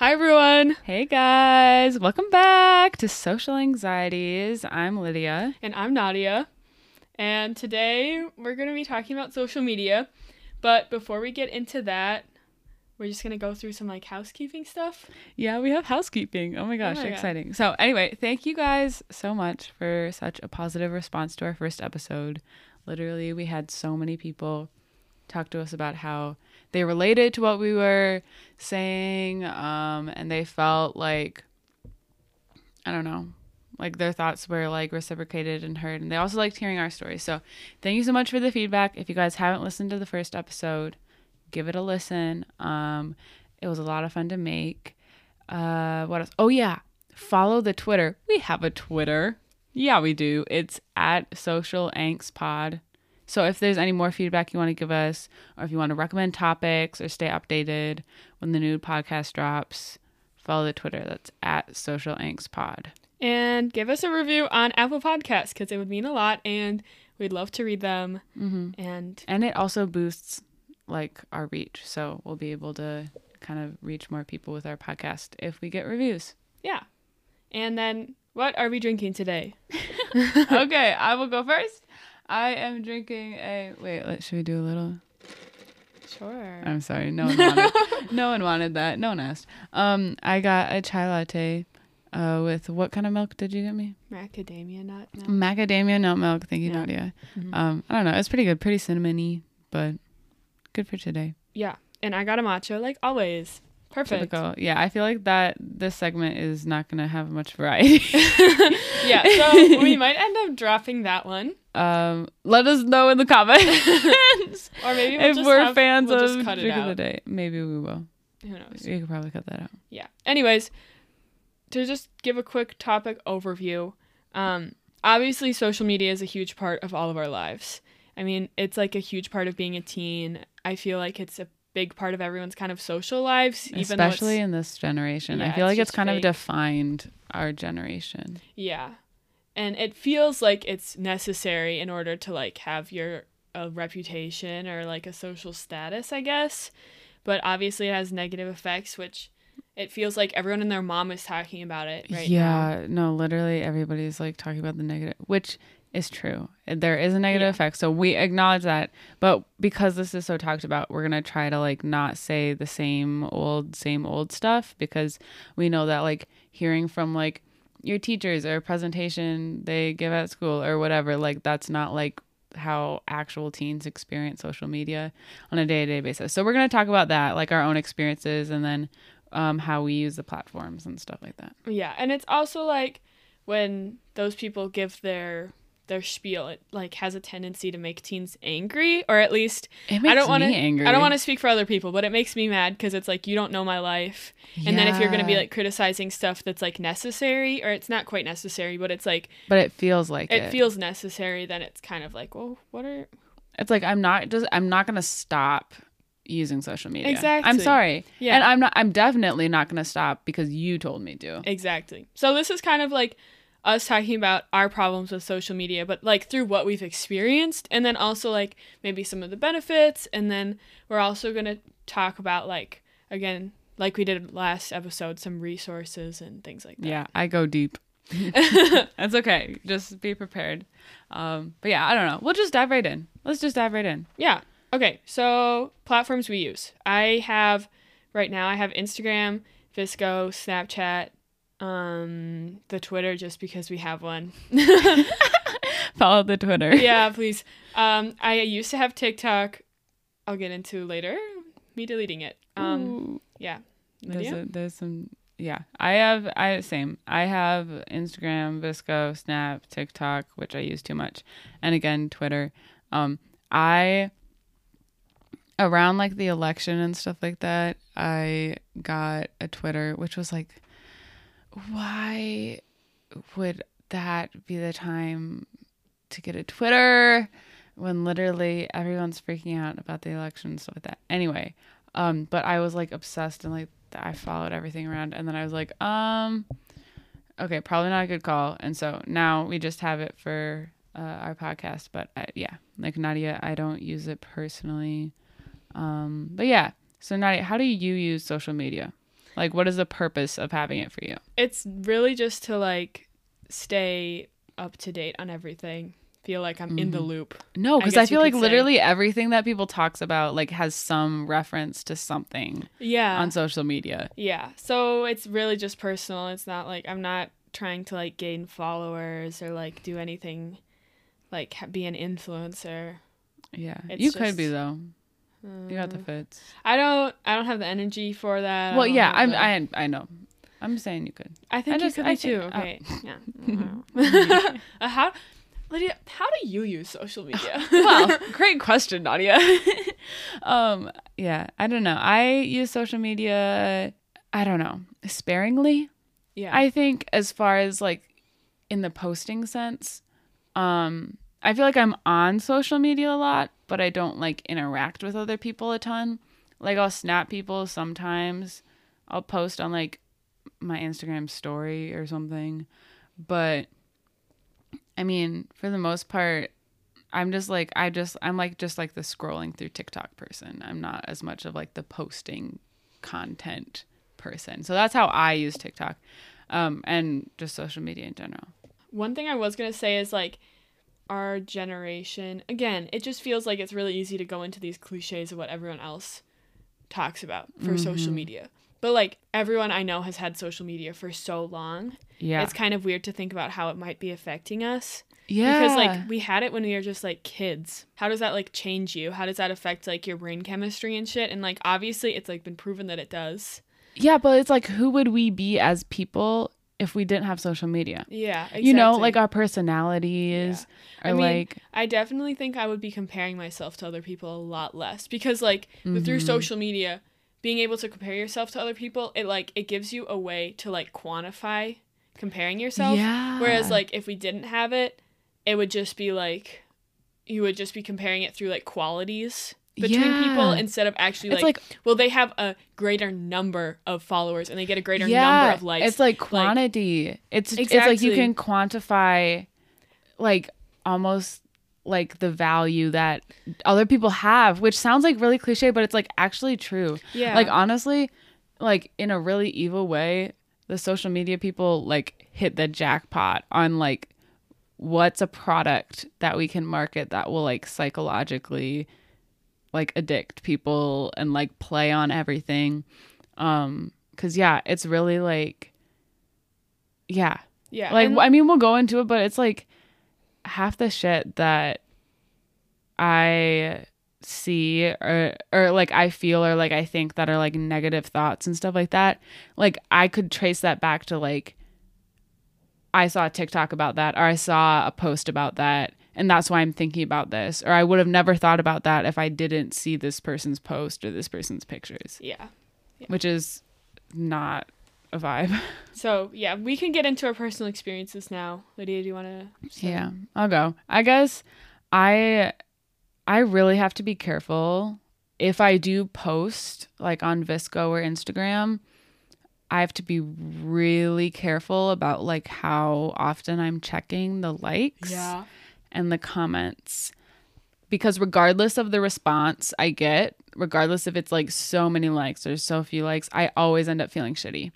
Hi, everyone. Hey guys, welcome back to Social Anxieties. I'm Lydia. And I'm Nadia. And today we're going to be talking about social media. But before we get into that, we're just going to go through some like housekeeping stuff. Yeah, we have housekeeping. Oh my gosh, oh my God. exciting. So, anyway, thank you guys so much for such a positive response to our first episode. Literally, we had so many people talk to us about how they related to what we were saying um, and they felt like, I don't know, like their thoughts were like reciprocated and heard. And they also liked hearing our stories. So thank you so much for the feedback. If you guys haven't listened to the first episode give it a listen. Um it was a lot of fun to make. Uh what else? Oh yeah. Follow the twitter. We have a twitter. Yeah we do. It's at social angst pod so if there's any more feedback you want to give us or if you want to recommend topics or stay updated when the new podcast drops follow the twitter that's at social angst pod And give us a review on Apple Podcasts because it would mean a lot and we'd love to read them. mm-hmm. And and it also boosts like our reach so we'll be able to kind of reach more people with our podcast if we get reviews yeah. And then what are we drinking today? okay i will go first i am drinking a wait let, should we do a little Sure. i'm sorry no one wanted no one wanted that no one asked um i got a chai latte uh with what kind of milk did you get me Macadamia nut. milk. macadamia nut milk thank you Yeah. nadia Mhm. um i don't know it's pretty good pretty cinnamony but good for today yeah. And I got a matcha like always. Perfect. Typical. Yeah, I feel like that this segment is not gonna have much variety. yeah. So we might end up dropping that one. Um, let us know in the comments Or maybe we'll if just we're have- fans we'll of just cut it Drink of the. Day. Maybe we will. Who knows? You could probably cut that out. Yeah. Anyways, to just give a quick topic overview, um, obviously social media is a huge part of all of our lives. I mean, it's like a huge part of being a teen. I feel like it's a big part of everyone's kind of social lives, even Especially in this generation. Yeah, I feel it's like it's kind fake. of defined our generation. yeah, and it feels like it's necessary in order to like have your a reputation or like a social status, I guess. But obviously, it has negative effects, which it feels like everyone and their mom is talking about it right now. yeah, no, literally everybody's like talking about the negative, which is true. There is a negative Yeah. effect, so we acknowledge that. But because this is so talked about, we're gonna try to like not say the same old, same old stuff because we know that like hearing from like your teachers or a presentation they give at school or whatever, like that's not like how actual teens experience social media on a day-to-day basis. So we're going to talk about that, like our own experiences and then um, how we use the platforms and stuff like that. Yeah, and it's also like when those people give their their spiel, it like has a tendency to make teens angry, or at least It makes I don't want to. angry. I don't want to speak for other people, but it makes me mad because it's like you don't know my life, and then if you're gonna be like criticizing stuff that's like necessary, or it's not quite necessary, but it's like but it feels like it, it. feels necessary, then it's kind of like, well, what are it's like I'm not just I'm not going to stop using social media. Exactly. I'm sorry. Yeah. And I'm not I'm definitely not going to stop because you told me to. Exactly. So this is kind of like us talking about our problems with social media, but like through what we've experienced and then also like maybe some of the benefits and then we're also going to talk about like again like we did last episode some resources and things like that. Yeah, I go deep. That's okay. Just be prepared. Um, but yeah, I don't know. We'll just dive right in. Let's just dive right in. Yeah. Okay. So platforms we use. I have right now I have Instagram, VSCO, Snapchat, um the Twitter just because we have one. Follow the Twitter. yeah, please. Um, I used to have TikTok. I'll get into later. Me deleting it. Um, yeah. There's, a, there's some yeah i have i same i have instagram VSCO snap tiktok which i use too much and again twitter um i around like the election and stuff like that i got a twitter which was like why would that be the time to get a twitter when literally everyone's freaking out about the election and stuff like that anyway um but i was like obsessed and like I followed everything around and then I was like, um, okay, probably not a good call. And so now we just have it for uh, our podcast. But I, yeah, like Nadia, I don't use it personally. Um, but yeah, so Nadia, how do you use social media? Like, what is the purpose of having it for you? It's really just to like stay up to date on everything. Feel like I'm in the mm-hmm. loop. No, because I, you feel like say. literally everything that people talks about like has some reference to something Yeah. on social media. Yeah. So it's really just personal. It's not like I'm not trying to like gain followers or like do anything like ha- be an influencer. Yeah, It's you could be though. You got the Uh, fits. I don't I don't have the energy for that. Well, yeah, I'm. the- I I know. I'm saying you could. I think I you just- could I too. think- oh. Okay. Yeah. uh, how Lydia, how do you use social media? well, great question, Nadia. um, yeah, I don't know. I use social media. I don't know sparingly. yeah. I think as far as like in the posting sense, um, I feel like I'm on social media a lot, but I don't like interact with other people a ton. Like I'll snap people sometimes. I'll post on like my Instagram story or something. But I mean, for the most part, I'm just like I just I'm like just like the scrolling through TikTok person. I'm not as much of like the posting content person. So that's how I use TikTok. Um and just social media in general. One thing I was to say is like our generation, again, it just feels like it's really easy to go into these cliches of what everyone else talks about for social mm-hmm. media. But like everyone I know has had social media for so long. Yeah. It's kind of weird to think about how it might be affecting us. yeah. Because like we had it when we were just like kids. How does that like change you? How does that affect like your brain chemistry and shit? And like obviously it's like been proven that it does. Yeah, but it's like who would we be as people if we didn't have social media? Yeah. Exactly. You know, like our personalities I are mean, like I definitely think I would be comparing myself to other people a lot less because like Mm-hmm. through social media, being able to compare yourself to other people, it like it gives you a way to like quantify comparing yourself. Yeah. Whereas like if we didn't have it, it would just be like you would just be comparing it through like qualities between people instead of actually like, like- well they have a greater number of followers and they get a greater yeah, number of likes. It's like quantity. it's it's like you can quantify like almost like the value that other people have, which sounds like really cliche, but it's like actually true. Yeah. Like honestly, like in a really evil way, the social media people like hit the jackpot on like what's a product that we can market that will like psychologically like addict people and like play on everything um cuz yeah it's really like yeah yeah. like and- i mean we'll go into it but it's like half the shit that i see or or like i feel or like i think that are like negative thoughts and stuff like that like i could trace that back to like i saw a tiktok about that or i saw a post about that and that's why i'm thinking about this or i would have never thought about that if i didn't see this person's post or this person's pictures yeah. which is not a vibe So yeah, we can get into our personal experiences now. Lydia, do you want to? Yeah, I'll go. I guess I I really have to be careful if I do post like on VSCO or Instagram. I have to be really careful about like how often I'm checking the likes and the comments because regardless of the response I get, regardless if it's like so many likes or so few likes, I always end up feeling shitty.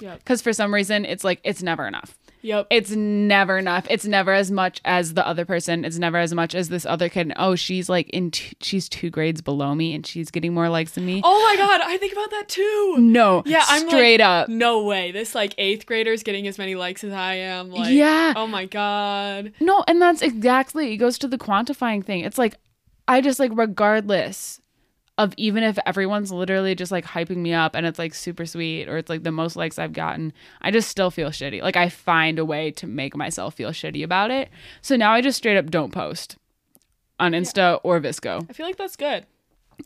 Yep. Cuz for some reason it's like it's never enough Yep. it's never enough. It's never as much as the other person. It's never as much as this other kid. Oh, she's like in t- she's two grades below me and she's getting more likes than me. Oh my god, I think about that too. no, Yeah, I'm straight like, up. No way. This like eighth grader's getting as many likes as I am. Like, Yeah. Oh my god. No, and that's exactly it goes to the quantifying thing. It's like I just like regardless of even if everyone's literally just like hyping me up and it's like super sweet or it's like the most likes I've gotten, I just still feel shitty. Like I find a way to make myself feel shitty about it. So now I just straight up don't post on Insta or VSCO. I feel like that's good.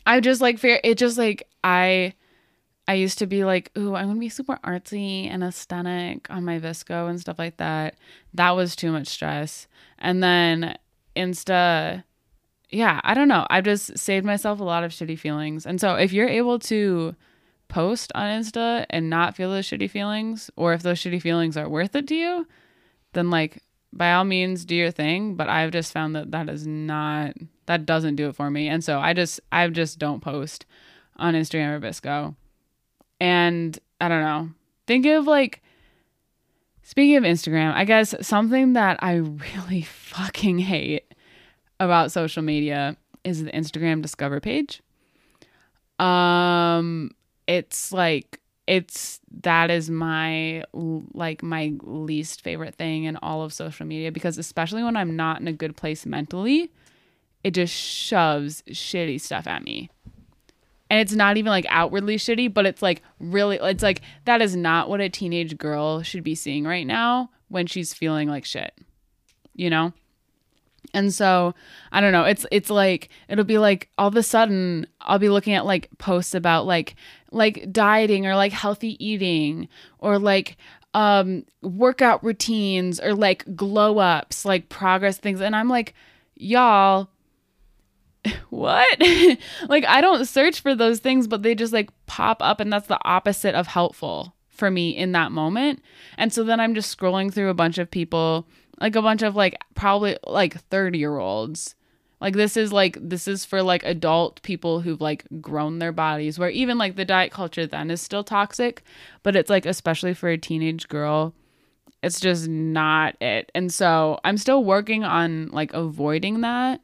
I just like fear it just like I I used to be like, ooh, I'm gonna be super artsy and aesthetic on my VSCO and stuff like that. That was too much stress. And then Insta, yeah, I don't know. I've just saved myself a lot of shitty feelings. And so if you're able to post on Insta and not feel those shitty feelings, or if those shitty feelings are worth it to you, then like by all means do your thing. But I've just found that that is not that doesn't do it for me. And so I just I just don't post on Instagram or VSCO. And I don't know. Think of like speaking of Instagram, I guess something that I really fucking hate about social media is the Instagram discover page. Um it's like it's that is my like my least favorite thing in all of social media because especially when I'm not in a good place mentally, it just shoves shitty stuff at me. And it's not even like outwardly shitty, but it's like really it's like that is not what a teenage girl should be seeing right now when she's feeling like shit. You know? And so, I don't know, it's it's like it'll be like all of a sudden I'll be looking at like posts about like like dieting or like healthy eating or like um workout routines or like glow ups, like progress things and I'm like, y'all what? like I don't search for those things, but they just like pop up and that's the opposite of helpful for me in that moment. And so then I'm just scrolling through a bunch of people like a bunch of like probably like 30 year olds like this is like this is for like adult people who've like grown their bodies where even like the diet culture then is still toxic but it's like especially for a teenage girl it's just not it. And so i'm still working on like avoiding that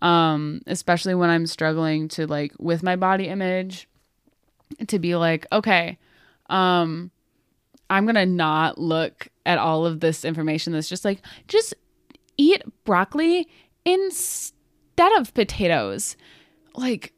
um especially when i'm struggling to like with my body image to be like okay um i'm gonna not look at all of this information that's just like just eat broccoli instead of potatoes like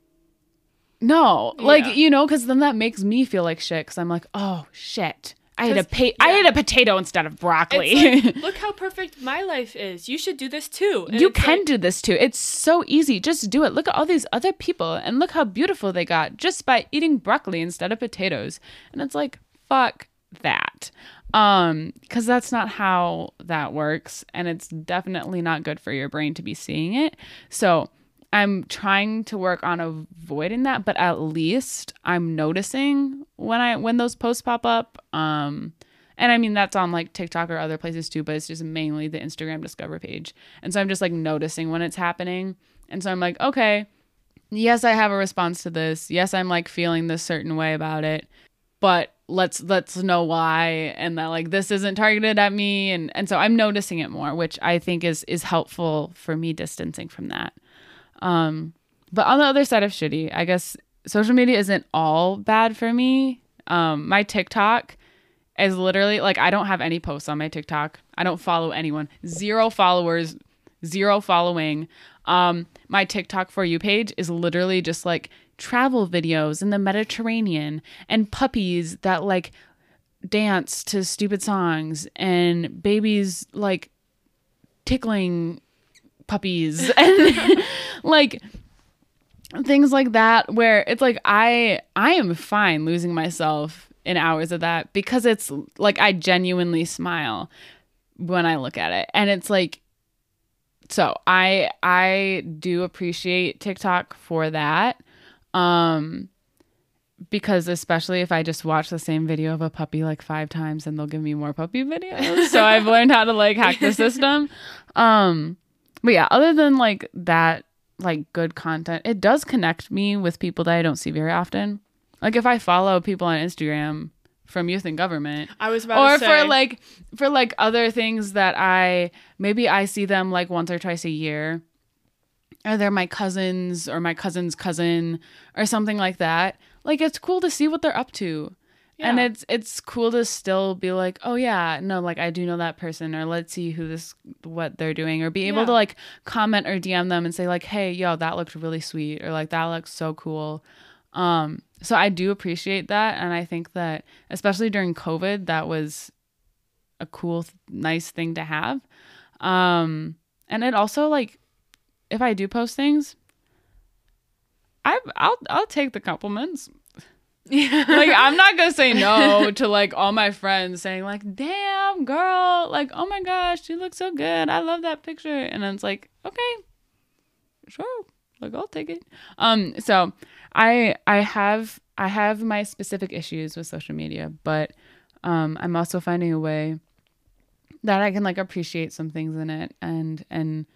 no yeah. like you know because then that makes me feel like shit because i'm like oh shit I ate a pa- yeah. I ate a potato instead of broccoli. Like, look how perfect my life is. You should do this too. And you can like, do this too. It's so easy. Just do it. Look at all these other people and look how beautiful they got just by eating broccoli instead of potatoes. And it's like, fuck that um because that's not how that works and it's definitely not good for your brain to be seeing it. So i'm trying to work on avoiding that but at least i'm noticing when i when those posts pop up. Um and i mean that's on like tiktok or other places too but it's just mainly the instagram discover page. And so i'm just like noticing when it's happening. And so i'm like okay yes i have a response to this. Yes i'm like feeling this certain way about it but let's let's know why and that like this isn't targeted at me. And and so I'm noticing it more which I think is is helpful for me distancing from that. Um but on the other side of shitty I guess social media isn't all bad for me. Um my TikTok is literally like I don't have any posts on my TikTok. I don't follow anyone. Zero followers zero following. Um my TikTok for you page is literally just like travel videos in the Mediterranean and puppies that like dance to stupid songs and babies like tickling puppies and like things like that where it's like I I am fine losing myself in hours of that because it's like I genuinely smile when I look at it. And it's like so I I do appreciate TikTok for that um, because especially if I just watch the same video of a puppy like five times, and they'll give me more puppy videos. so I've learned how to like hack the system. Um, but yeah, other than like that, like good content, it does connect me with people that I don't see very often. Like if I follow people on Instagram from youth and government, I was about or for like for like other things that I maybe I see them like once or twice a year or they're my cousins or my cousin's cousin or something like that. Like it's cool to see what they're up to. Yeah. And it's it's cool to still be like, oh yeah, no, like I do know that person, or let's see who this what they're doing, or be able yeah. to like comment or DM them and say like, hey, yo, that looked really sweet, or like that looks so cool. Um, so I do appreciate that, and I think that especially during COVID, that was a cool, nice thing to have. Um, and it also like if I do post things, I I'll I'll take the compliments. Yeah. like I'm not gonna say no to like all my friends saying like, "Damn, girl! Like, oh my gosh, you look so good. I love that picture." And then it's like, okay, sure, like I'll take it. Um, so I I have I have my specific issues with social media, but um, I'm also finding a way that I can like appreciate some things in it and and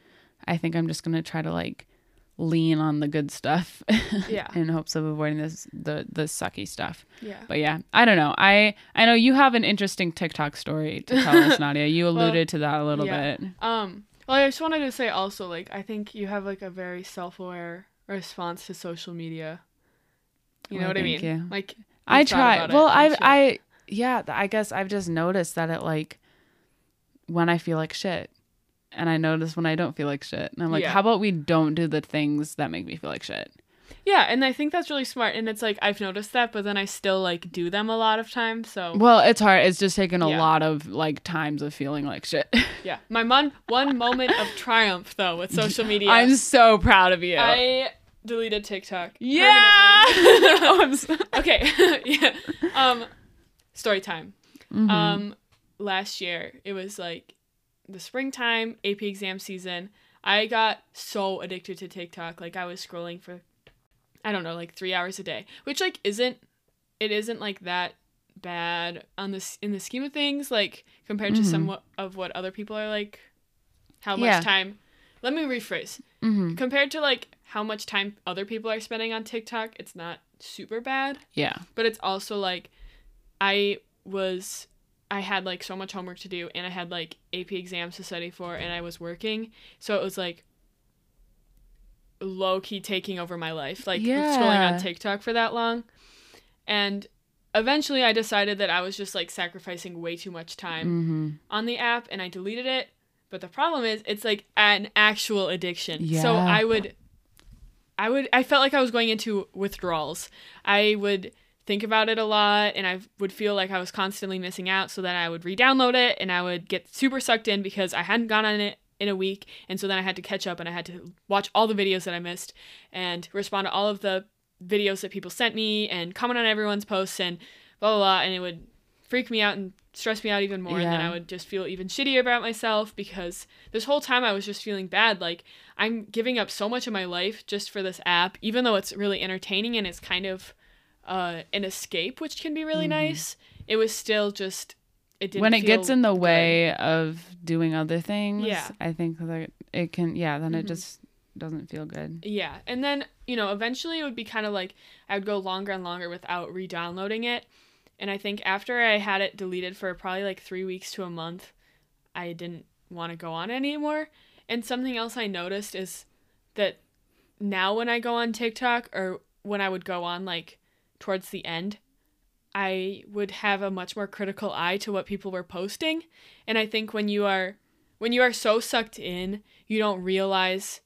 I think I'm just going to try to like lean on the good stuff Yeah. in hopes of avoiding this the the sucky stuff. Yeah. But yeah, I don't know. I I know you have an interesting TikTok story to tell us, Nadia. You alluded to that a little yeah. bit. Um, well, I just wanted to say also, like, I think you have like a very self-aware response to social media. You know Well, what I mean? you. Like, I try. Well, I. I yeah, I guess I've just noticed that it like when I feel like shit. And I notice when I don't feel like shit. And I'm like, Yeah. how about we don't do the things that make me feel like shit? yeah, and I think that's really smart. And it's like I've noticed that, but then I still like do them a lot of times. So Well, it's hard. It's just taken a Yeah. lot of like times of feeling like shit. yeah, my mon- one moment of triumph though with social media, I'm so proud of you. I deleted TikTok. yeah. Oh, okay yeah um story time Mhm. um last year it was like the springtime ap exam season i got so addicted to tiktok like i was scrolling for i don't know like three hours a day which like isn't it isn't like that bad on this in the scheme of things like compared to Mhm. somewhat of what other people are like how much Yeah. time let me rephrase Mhm. compared to like how much time other people are spending on tiktok it's not super bad Yeah. but it's also like I was I had like so much homework to do and I had like AP exams to study for and I was working. So it was like low key taking over my life. Like Yeah. scrolling on TikTok for that long. And eventually I decided that I was just like sacrificing way too much time Mhm. on the app and I deleted it. But the problem is it's like an actual addiction. Yeah. So I would I would I felt like I was going into withdrawals. I would think about it a lot and I would feel like I was constantly missing out so then I would re-download it and I would get super sucked in because I hadn't gone on it in a week and so then I had to catch up and I had to watch all the videos that I missed and respond to all of the videos that people sent me and comment on everyone's posts and blah blah blah and it would freak me out and stress me out even more Yeah. and then I would just feel even shittier about myself because this whole time I was just feeling bad like I'm giving up so much of my life just for this app even though it's really entertaining and it's kind of uh, an escape which can be really nice it was still just it didn't Mm-hmm. when it gets in the good. way of doing other things, Yeah. I think that it can. Yeah, then it Mhm. just doesn't feel good. Yeah. And then, you know, eventually it would be kind of like I would go longer and longer without re downloading it. And I think after I had it deleted for probably like three weeks to a month, I didn't want to go on anymore. And something else I noticed is that now when I go on TikTok or when I would go on like towards the end, I would have a much more critical eye to what people were posting. And I think when you are when you are so sucked in, you don't realize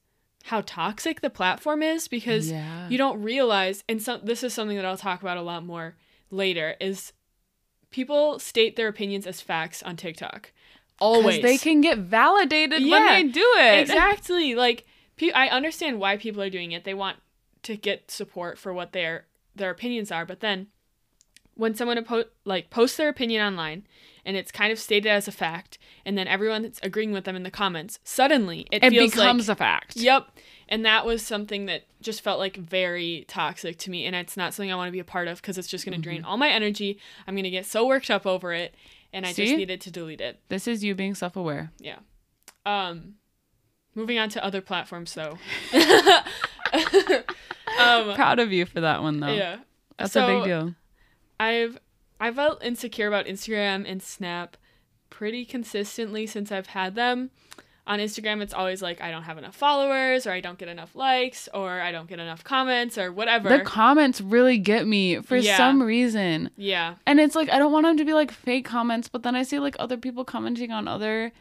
how toxic the platform is because yeah. you don't realize and so this is something that I'll talk about a lot more later is people state their opinions as facts on TikTok. Always. they can get validated when they do it. Exactly. Like pe- I understand why people are doing it. They want to get support for what their their opinions are, but then when someone po- like posts their opinion online and it's kind of stated as a fact and then everyone's agreeing with them in the comments, suddenly it, It becomes like a fact. Yep. And that was something that just felt like very toxic to me. And it's not something I want to be a part of because it's just going to Mm-hmm. drain all my energy. I'm going to get so worked up over it. And I See? just needed to delete it. This is you being self-aware. Yeah. Um, moving on to other platforms though. um, Proud of you for that one, though. yeah. That's a big deal. I've I felt insecure about Instagram and Snap pretty consistently since I've had them. On Instagram, it's always like I don't have enough followers, or I don't get enough likes, or I don't get enough comments, or whatever. The comments really get me for Yeah. some reason. yeah, And it's like I don't want them to be like fake comments, but then I see like other people commenting on other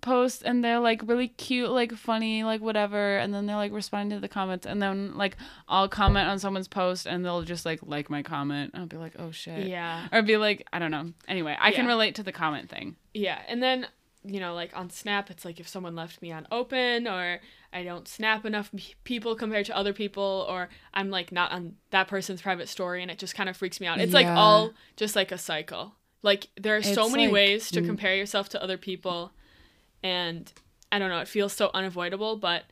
posts and they're like really cute, like funny, like whatever, and then they're like responding to the comments and then like I'll comment on someone's post and they'll just like like my comment. I'll be like, "Oh shit." yeah, Or be like, I don't know. Anyway, I can relate to the comment thing. yeah. And then you know, like on Snap, it's like if someone left me on open, or I don't snap enough people compared to other people, or I'm like not on that person's private story, and it just kind of freaks me out. It's like all just like a cycle. Like there are so many like- ways to mm. compare yourself to other people, and I don't know. It feels so unavoidable, but.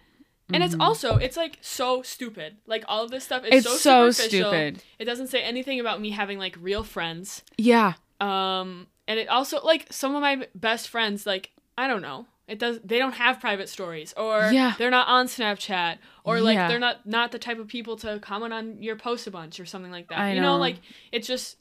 And it's also it's like so stupid. Like all of this stuff is Mm-hmm. It's so superficial. stupid. It doesn't say anything about me having like real friends. Yeah. Um, and it also like some of my best friends, like I don't know, it does they don't have private stories or Yeah. they're not on Snapchat or like Yeah. they're not not the type of people to comment on your post a bunch or something like that. I you know, know. like it's just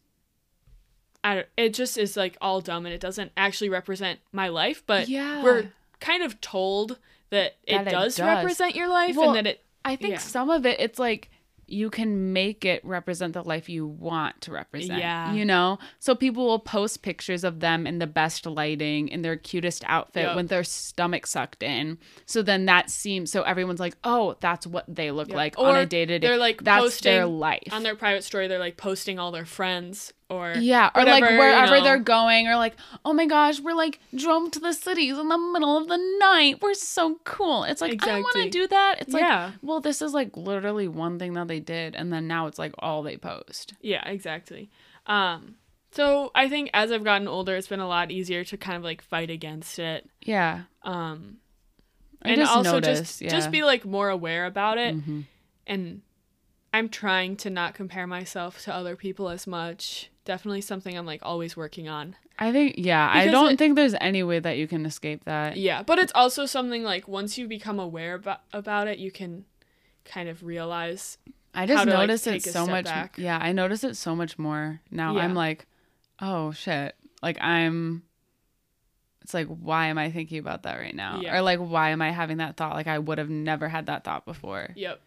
I don't, it just is like all dumb and it doesn't actually represent my life, but Yeah. we're kind of told that it, That it does, does. represent your life Well, and that it I think Yeah. some of it, it's like you can make it represent the life you want to represent. Yeah. You know? So people will post pictures of them in the best lighting, in their cutest outfit, Yep. with their stomach sucked in. So then that seems, so everyone's like, oh, that's what they look Yep. like Or on a day to day. they're, like, that's their posting life. on their private story they're like posting all their friends or yeah, or like whatever, you wherever know. they're going, or like, oh my gosh, we're like drove to the cities in the middle of the night. We're so cool. It's like I want to do that. It's Yeah. like, well, this is like literally one thing that they did, and then now it's like all they post. Yeah, exactly. Um, so I think as I've gotten older, it's been a lot easier to kind of like fight against it. Yeah, Um, I and just also noticed, just yeah. just be like more aware about it. Mhm. And I'm trying to not compare myself to other people as much. Definitely something I'm like always working on. I think yeah. I don't it- think there's any way that you can escape that. Yeah, but it's also something like once you become aware about about it, you can kind of realize. I just to, like, notice it so much. back. Yeah, I notice it so much more now. Yeah. I'm like, oh shit. Like I'm. It's like, why am I thinking about that right now? Yeah. Or like, why am I having that thought? Like I would have never had that thought before. Yep.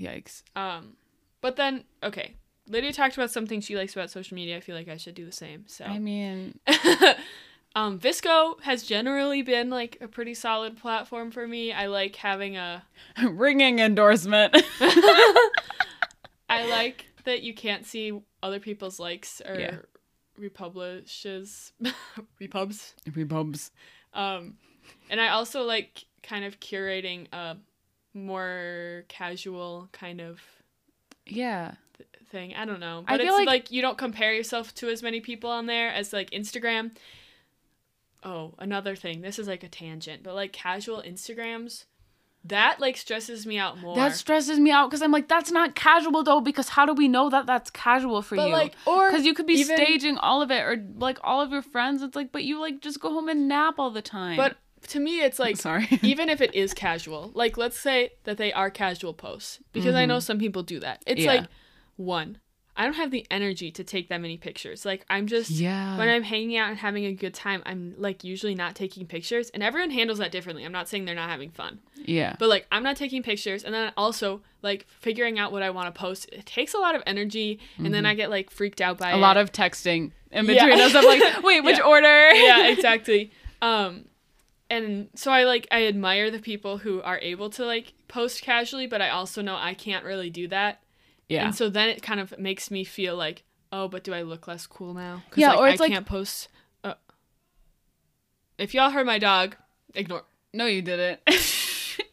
Yikes. Um, but then okay, Lydia talked about something she likes about social media. I feel like I should do the same. So I mean, um, VSCO has generally been like a pretty solid platform for me. I like having a. ringing endorsement. I like that you can't see other people's likes or Yeah. republishes, repubs. Repubs. Um, and I also like kind of curating a more casual kind of Yeah. Thing. I don't know, I but feel it's like- like, you don't compare yourself to as many people on there as like Instagram. Oh, another thing. This is like a tangent, but like casual Instagrams, that like stresses me out more. That stresses me out because I'm like, that's not casual though. Because how do we know that that's casual for but you? like, or because you could be even- staging all of it or like all of your friends. It's like, but you like just go home and nap all the time. But to me, it's like sorry. even if it is casual, like let's say that they are casual posts, because I know some people do that. It's Mm-hmm. Yeah. like one, I don't have the energy to take that many pictures. Like I'm just yeah. when I'm hanging out and having a good time, I'm like usually not taking pictures, and everyone handles that differently. I'm not saying they're not having fun, yeah. but like I'm not taking pictures, and then also like figuring out what I want to post. It takes a lot of energy, and then I get like freaked out by Mm-hmm. a it. lot of texting in Yeah. between us. I'm like, wait, which Yeah. order? yeah, exactly. Um, and so I like I admire the people who are able to like post casually, but I also know I can't really do that. Yeah. And so then it kind of makes me feel like, oh, but do I look less cool now? Yeah, like, or it's I like- can't post. Uh, if y'all heard my dog, ignore. no, you didn't.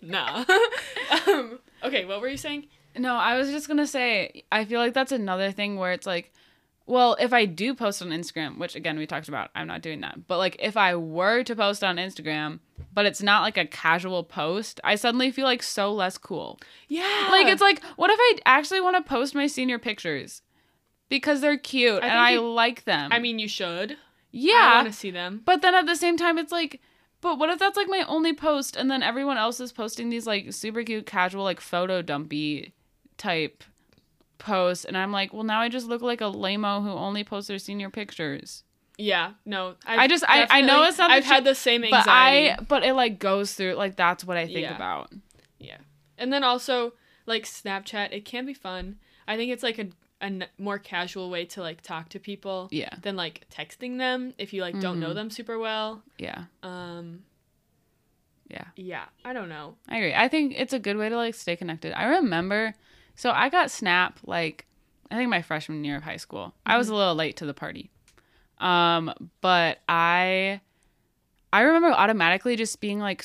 Nah. um, okay, what were you saying? No, I was just gonna say, I feel like that's another thing where it's like, well, if I do post on Instagram, which again we talked about, I'm not doing that. But like, if I were to post on Instagram, but it's not like a casual post, I suddenly feel like so less cool. Yeah. Like, it's like, what if I actually want to post my senior pictures because they're cute and I you- like them? I mean, you should. Yeah. I want to see them. but then at the same time, it's like, but what if that's like my only post and then everyone else is posting these like super cute, casual, like photo dumpy type posts? And I'm like, well, now I just look like a lameo who only posts their senior pictures. Yeah. No. I've I just- I- I know it's not I've had the same anxiety, But. I, but it like goes through, like, that's what I think Yeah. about. Yeah. And then also like Snapchat, it can be fun. I think it's like a, a n- more casual way to like talk to people Yeah. than like texting them if you like don't know Mhm. them super well. Yeah. Um Yeah. yeah, I don't know. I agree. I think it's a good way to like stay connected. I remember, so I got Snap like I think my freshman year of high school. I was a little late to the party, um, but I I remember automatically just being like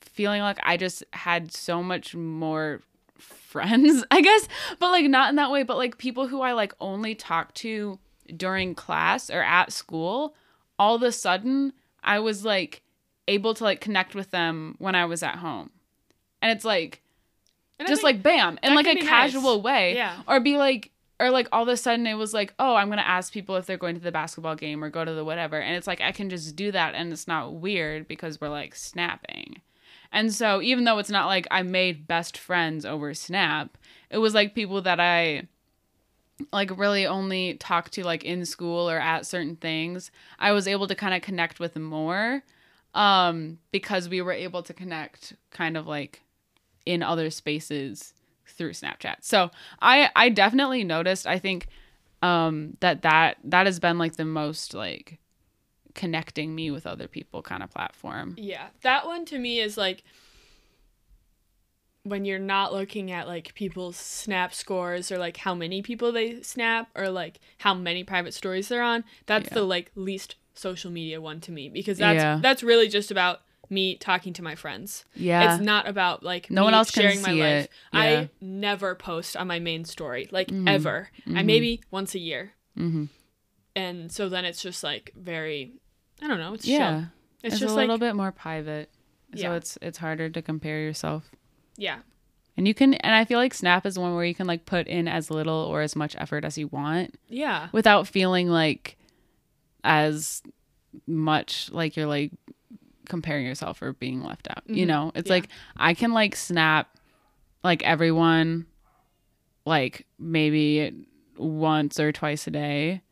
feeling like I just had so much more friends, I guess, but like not in that way, but like people who I like only talk to during class or at school. All of a sudden, I was like able to like connect with them when I was at home. And it's like And just like bam in like a be nice. casual way Yeah. or be like or like all of a sudden it was like, oh, I'm gonna ask people if they're going to the basketball game or go to the whatever, and it's like I can just do that and it's not weird because we're like snapping. And so even though it's not like I made best friends over Snap, it was like people that I like really only talk to like in school or at certain things. I was able to kind of connect with more um because we were able to connect kind of like in other spaces through Snapchat. So I I definitely noticed I think um that that that has been like the most like connecting me with other people kind of platform. Yeah. That one to me is like when you're not looking at like people's snap scores or like how many people they snap or like how many private stories they're on, that's Yeah. the like least social media one to me because that's Yeah. that's really just about me talking to my friends. Yeah. It's not about like No one else can sharing my life. Yeah. I never post on my main story, like Mhm. ever. I Mhm. maybe once a year. Mhm. And so then it's just like very I don't know, it's Yeah. chill. It's, It's, just a like little bit more private. So Yeah. it's it's harder to compare yourself. yeah. And you can and I feel like Snap is one where you can like put in as little or as much effort as you want Yeah. without feeling like as much like you're like comparing yourself or being left out. You Mhm. know, it's Yeah. like I can like snap like everyone like maybe once or twice a day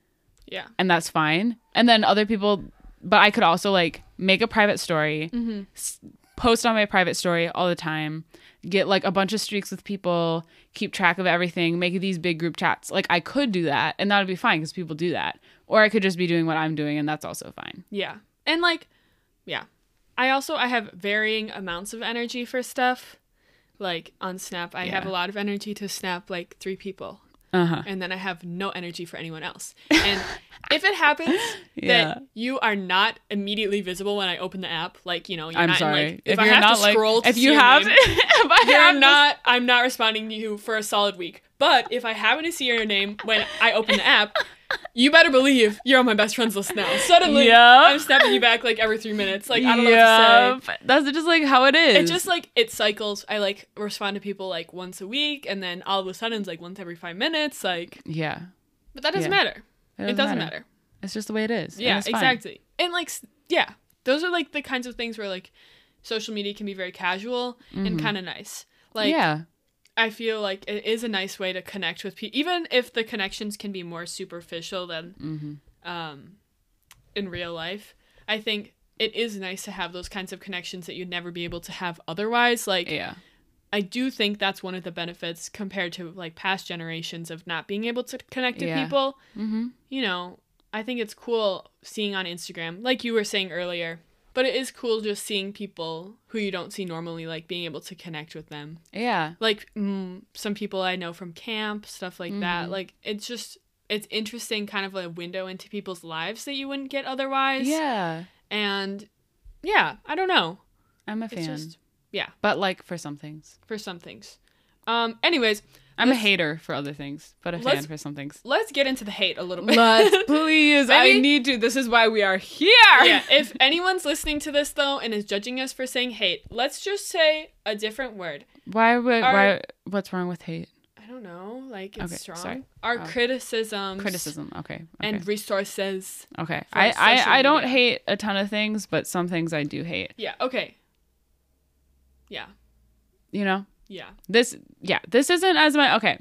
Yeah. and that's fine. And then other people but I could also like make a private story, Mhm. s- post on my private story all the time, get like a bunch of streaks with people, keep track of everything, make these big group chats. Like I could do that and that would be fine because people do that. Or I could just be doing what I'm doing and that's also fine. Yeah. And like yeah. I also I have varying amounts of energy for stuff. Like on Snap, I have a lot of energy to snap like three people, Uh-huh. and then I have no energy for anyone else. And if it happens Yeah. that you are not immediately visible when I open the app, like you know, you're I'm not in, sorry. like, if, I you're have not to like scroll to if you have name, if I you're have not I'm not responding to you for a solid week. But if I happen to see your name when I open the app, you better believe you're on my best friends list now. Suddenly Yep. I'm snapping you back like every three minutes. Like I don't know what to say. That's just like how it is. It just like it cycles. I like respond to people like once a week and then all of a sudden it's like once every five minutes. Like yeah. but that doesn't Yeah. matter. It doesn't matter. It's just the way it is. Yeah, it's fine. exactly. And like yeah. Those are like the kinds of things where like social media can be very casual and Mhm. kind of nice. Like yeah. I feel like it is a nice way to connect with people, even if the connections can be more superficial than Mm-hmm. um, in real life. I think it is nice to have those kinds of connections that you'd never be able to have otherwise. Like, Yeah. I do think that's one of the benefits compared to like past generations of not being able to connect to Yeah. people. Mm-hmm. You know, I think it's cool seeing on Instagram, like you were saying earlier. But it is cool just seeing people who you don't see normally, like being able to connect with them Yeah. like mm, some people I know from camp, stuff like that. Mhm. Like it's just it's interesting, kind of a window into people's lives that you wouldn't get otherwise. Yeah. and yeah, I don't know. I'm a fan. just yeah but like for some things. for some things. Um. Anyways, I'm a hater for other things, but a fan Let's- for some things. let's get into the hate a little bit. Let's please. I Maybe- need to. This is why we are here. yeah. If anyone's listening to this though and is judging us for saying hate, let's just say a different word. Why would Our- why what's wrong with hate? I don't know. Like it's Okay, strong. sorry. Our Oh. criticisms, Criticism. Okay. Okay. and resources. okay. for I, social I I don't media. hate a ton of things, but some things I do hate. Yeah. Okay. Yeah. You know? Yeah. This yeah, this isn't as my okay.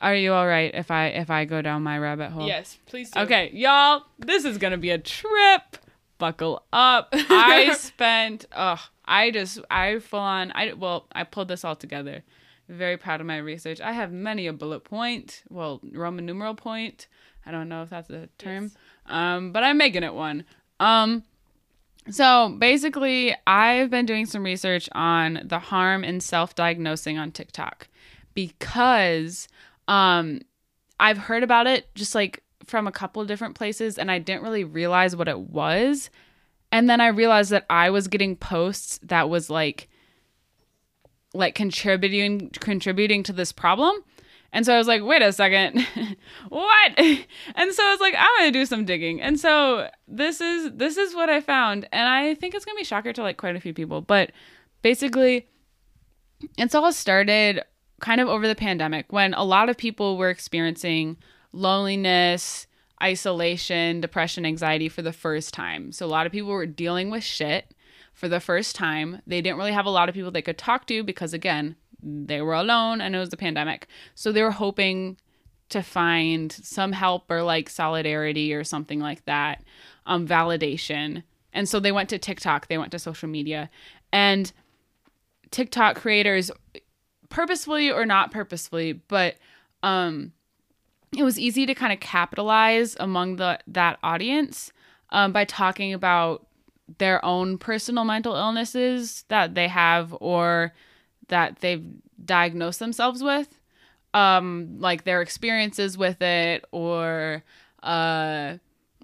Are you all right if I if I go down my rabbit hole? Yes, please do. Okay, y'all, this is gonna be a trip. Buckle up. I spent oh, I just I full on I well, I pulled this all together. Very proud of my research. I have many a bullet point. Well, Roman numeral point. I don't know if that's a term. Yes. Um, but I'm making it one. Um so basically, I've been doing some research on the harm in self-diagnosing on TikTok because um I've heard about it just like from a couple different places and I didn't really realize what it was. And then I realized that I was getting posts that was like like contributing contributing to this problem. And so I was like, wait a second, what? And so I was like, I'm gonna do some digging. And so this is this is what I found, and I think it's gonna be shocker to like quite a few people. But basically, it's all started kind of over the pandemic when a lot of people were experiencing loneliness, isolation, depression, anxiety for the first time. So a lot of people were dealing with shit for the first time. They didn't really have a lot of people they could talk to because again, they were alone and it was the pandemic. So they were hoping to find some help or like solidarity or something like that, um, validation. And so they went to TikTok, they went to social media. And TikTok creators, purposefully or not purposefully, but um, it was easy to kind of capitalize among the that audience um, by talking about their own personal mental illnesses that they have or that they've diagnosed themselves with um like their experiences with it or uh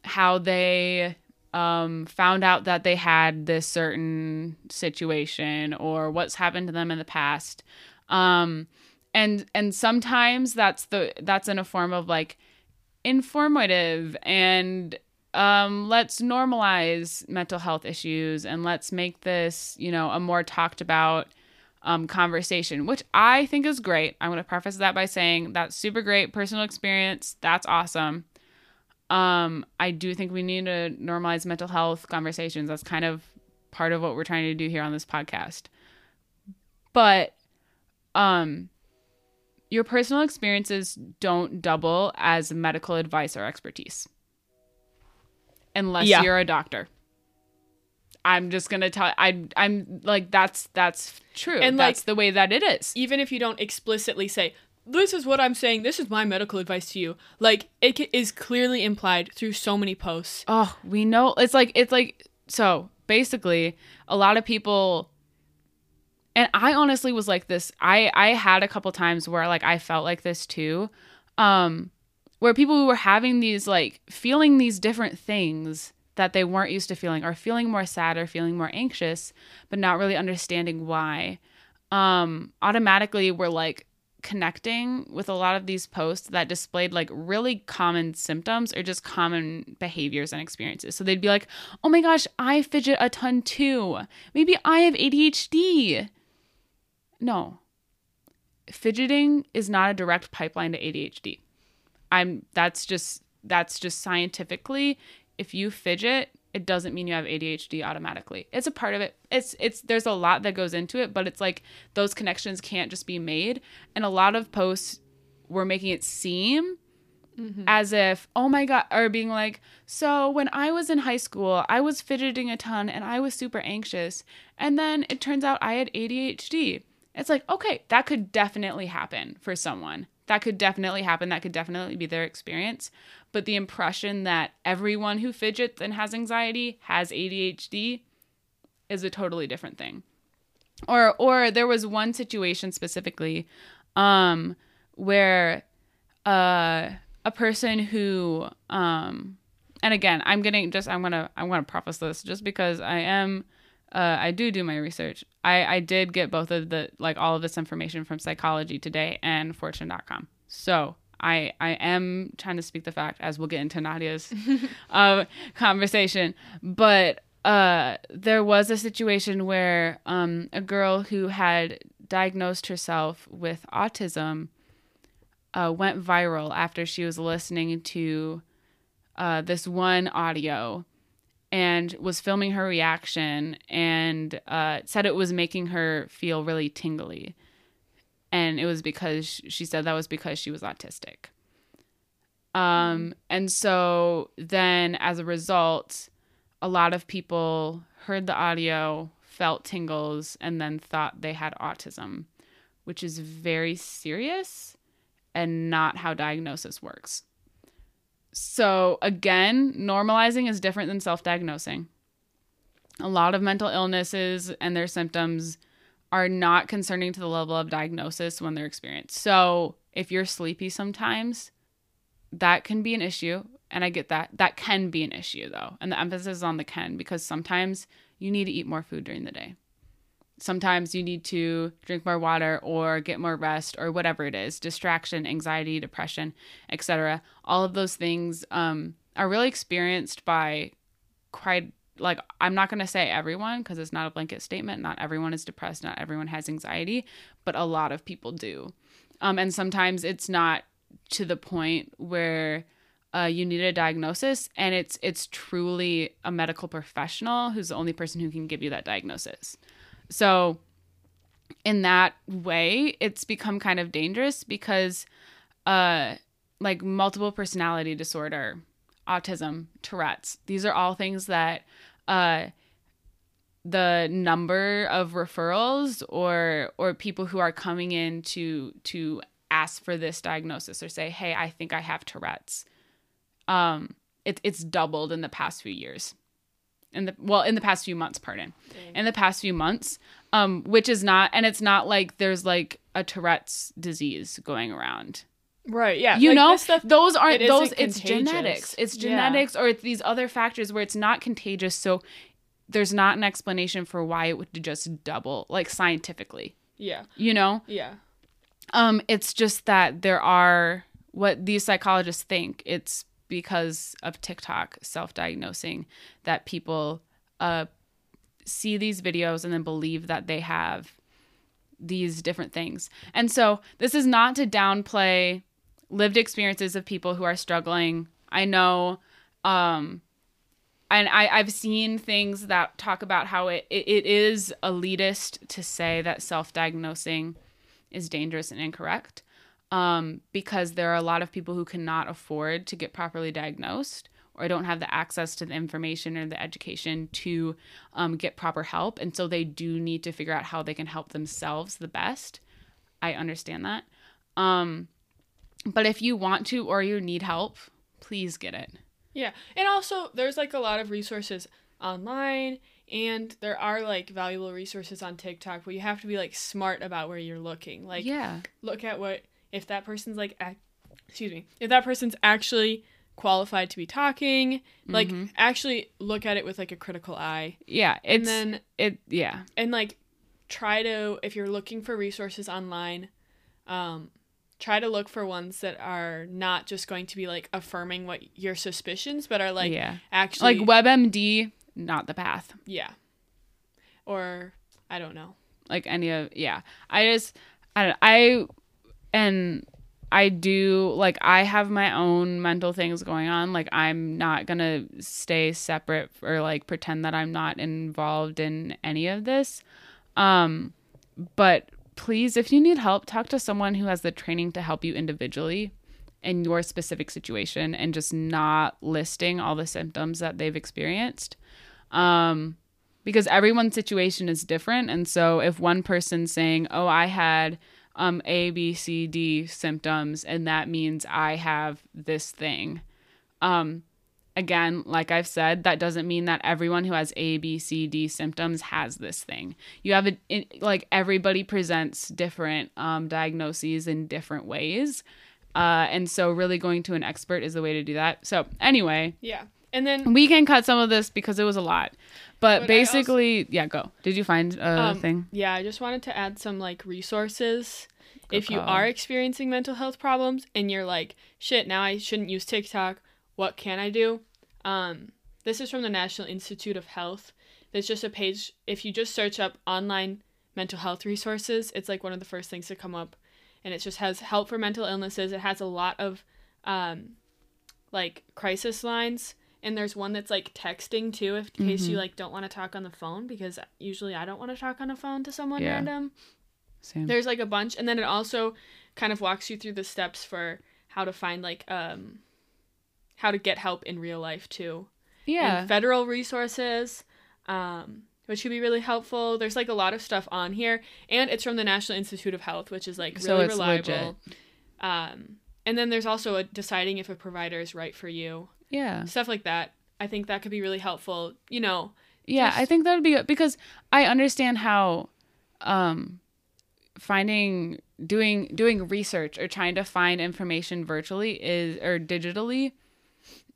how they um found out that they had this certain situation or what's happened to them in the past. Um and and sometimes that's the that's in a form of like informative and um, let's normalize mental health issues and let's make this, you know, a more talked about um, conversation, which I think is great. I'm going to preface that by saying that's super great personal experience. That's awesome. Um, I do think we need to normalize mental health conversations. That's kind of part of what we're trying to do here on this podcast. But um, your personal experiences don't double as medical advice or expertise unless Yeah. you're a doctor. I'm just gonna tell. I I'm like that's that's true. And, that's like- the way that it is. even if you don't explicitly say this is what i'm saying this is my medical advice to you like it is clearly implied through so many posts Oh, we know. It's like it's like so basically a lot of people and I honestly was like this. I I had a couple times where like I felt like this too. Um where people who were having these like feeling these different things that they weren't used to feeling or feeling more sad or feeling more anxious but not really understanding why. Um automatically we're like connecting with a lot of these posts that displayed like really common symptoms or just common behaviors and experiences. So they'd be like, oh my gosh, I fidget a ton too. Maybe I have ADHD. No. Fidgeting is not a direct pipeline to ADHD. I'm that's just that's just scientifically if you fidget it doesn't mean you have ADHD automatically. It's a part of it. It's it's there's a lot that goes into it, but it's like those connections can't just be made. And a lot of posts were making it seem mm-hmm. as if, oh my god, or being like, so when I was in high school, I was fidgeting a ton and I was super anxious, and then it turns out I had ADHD. It's like, okay, that could definitely happen for someone. That could definitely happen. That could definitely be their experience. But the impression that everyone who fidgets and has anxiety has ADHD is a totally different thing. Or or there was one situation specifically um where uh a person who um and again i'm getting just i'm gonna i'm gonna preface this just because i am uh, i do do my research. I i did get both of the like all of this information from psychology today and fortune.com so i i am trying to speak the fact as we'll get into nadia's uh, conversation. But uh there was a situation where um a girl who had diagnosed herself with autism uh, went viral after she was listening to uh, this one audio and was filming her reaction and uh, said it was making her feel really tingly. And it was because she said that was because she was autistic. Um, and so then as a result, a lot of people heard the audio, felt tingles, and then thought they had autism, which is very serious and not how diagnosis works. So, again, normalizing is different than self diagnosing. A lot of mental illnesses and their symptoms are not concerning to the level of diagnosis when they're experienced. So, if you're sleepy sometimes, that can be an issue. And I get that. That can be an issue, though. And the emphasis is on the can because sometimes you need to eat more food during the day sometimes you need to drink more water or get more rest or whatever it is distraction anxiety depression etc all of those things um, are really experienced by quite like i'm not going to say everyone because it's not a blanket statement. Not everyone is depressed. Not everyone has anxiety but a lot of people do. Um, and sometimes it's not to the point where uh, you need a diagnosis, and it's it's truly a medical professional who's the only person who can give you that diagnosis. So, in that way, it's become kind of dangerous because, uh, like multiple personality disorder, autism, Tourette's, these are all things that, uh, the number of referrals or or people who are coming in to to ask for this diagnosis or say, "Hey, I think I have Tourette's." Um, it, it's doubled in the past few years. In the well, in the past few months, pardon. Dang. In the past few months, um, which is not, and it's not like there's like a Tourette's disease going around. Right. Yeah. You like, know, stuff. those aren't it those. It's contagious. genetics. It's Yeah. genetics, or it's these other factors where it's not contagious. So there's not an explanation for why it would just double, like scientifically. Yeah. You know, Yeah. um, it's just that there are what these psychologists think. It's because of TikTok self-diagnosing that people uh, see these videos and then believe that they have these different things. And so this is not to downplay lived experiences of people who are struggling. I know um and I, I've seen things that talk about how it, it, it is elitist to say that self-diagnosing is dangerous and incorrect um, because there are a lot of people who cannot afford to get properly diagnosed or don't have the access to the information or the education to um, get proper help. And so they do need to figure out how they can help themselves the best. I understand that. Um, but if you want to or you need help, please get it. Yeah. And also, there's like a lot of resources online, and there are like valuable resources on TikTok, but you have to be like smart about where you're looking. Like, yeah. look at what, if that person's like, ac- excuse me, if that person's actually qualified to be talking, like, Mhm. actually look at it with like a critical eye. Yeah. And then, it, yeah. and like, try to, if you're looking for resources online, um, try to look for ones that are not just going to be like affirming what your suspicions, but are like yeah. actually Like WebMD, not the path. Yeah. Or I don't know. like any of yeah i just i don't i and i do like i have my own mental things going on. Like i'm not gonna stay separate or like pretend that i'm not involved in any of this. Um but please if you need help talk to someone who has the training to help you individually in your specific situation and just not listing all the symptoms that they've experienced. Um because everyone's situation is different. And so if one person's saying oh i had um a b c d symptoms and that means i have this thing. Um again like i've said that doesn't mean that everyone who has a b c d symptoms has this thing. You have a it, like everybody presents different um diagnoses in different ways. Uh and so really going to an expert is the way to do that. So anyway Yeah. And then we can cut some of this because it was a lot. But, But basically, yeah, go. Did you find a um, thing? yeah, I just wanted to add some like resources. Good if you are experiencing mental health problems and you're like, shit, now I shouldn't use TikTok. What can I do? Um, this is from the National Institute of Health. There's just a page. If you just search up online mental health resources, it's like one of the first things to come up, and it just has help for mental illnesses. It has a lot of, um, like crisis lines, and there's one that's like texting too, if, in case you Mhm. like don't want to talk on the phone because usually I don't want to talk on the phone to someone Yeah. random. Same. There's like a bunch, and then it also kind of walks you through the steps for how to find like um how to get help in real life too. yeah. And federal resources, um, which could be really helpful. There's like a lot of stuff on here, and it's from the National Institute of Health, which is like So really it's reliable. Um, and then there's also a deciding if a provider is right for you, yeah. stuff like that. I think that could be really helpful. You know, Yeah, I think that would be good because I understand how um finding doing doing research or trying to find information virtually is or digitally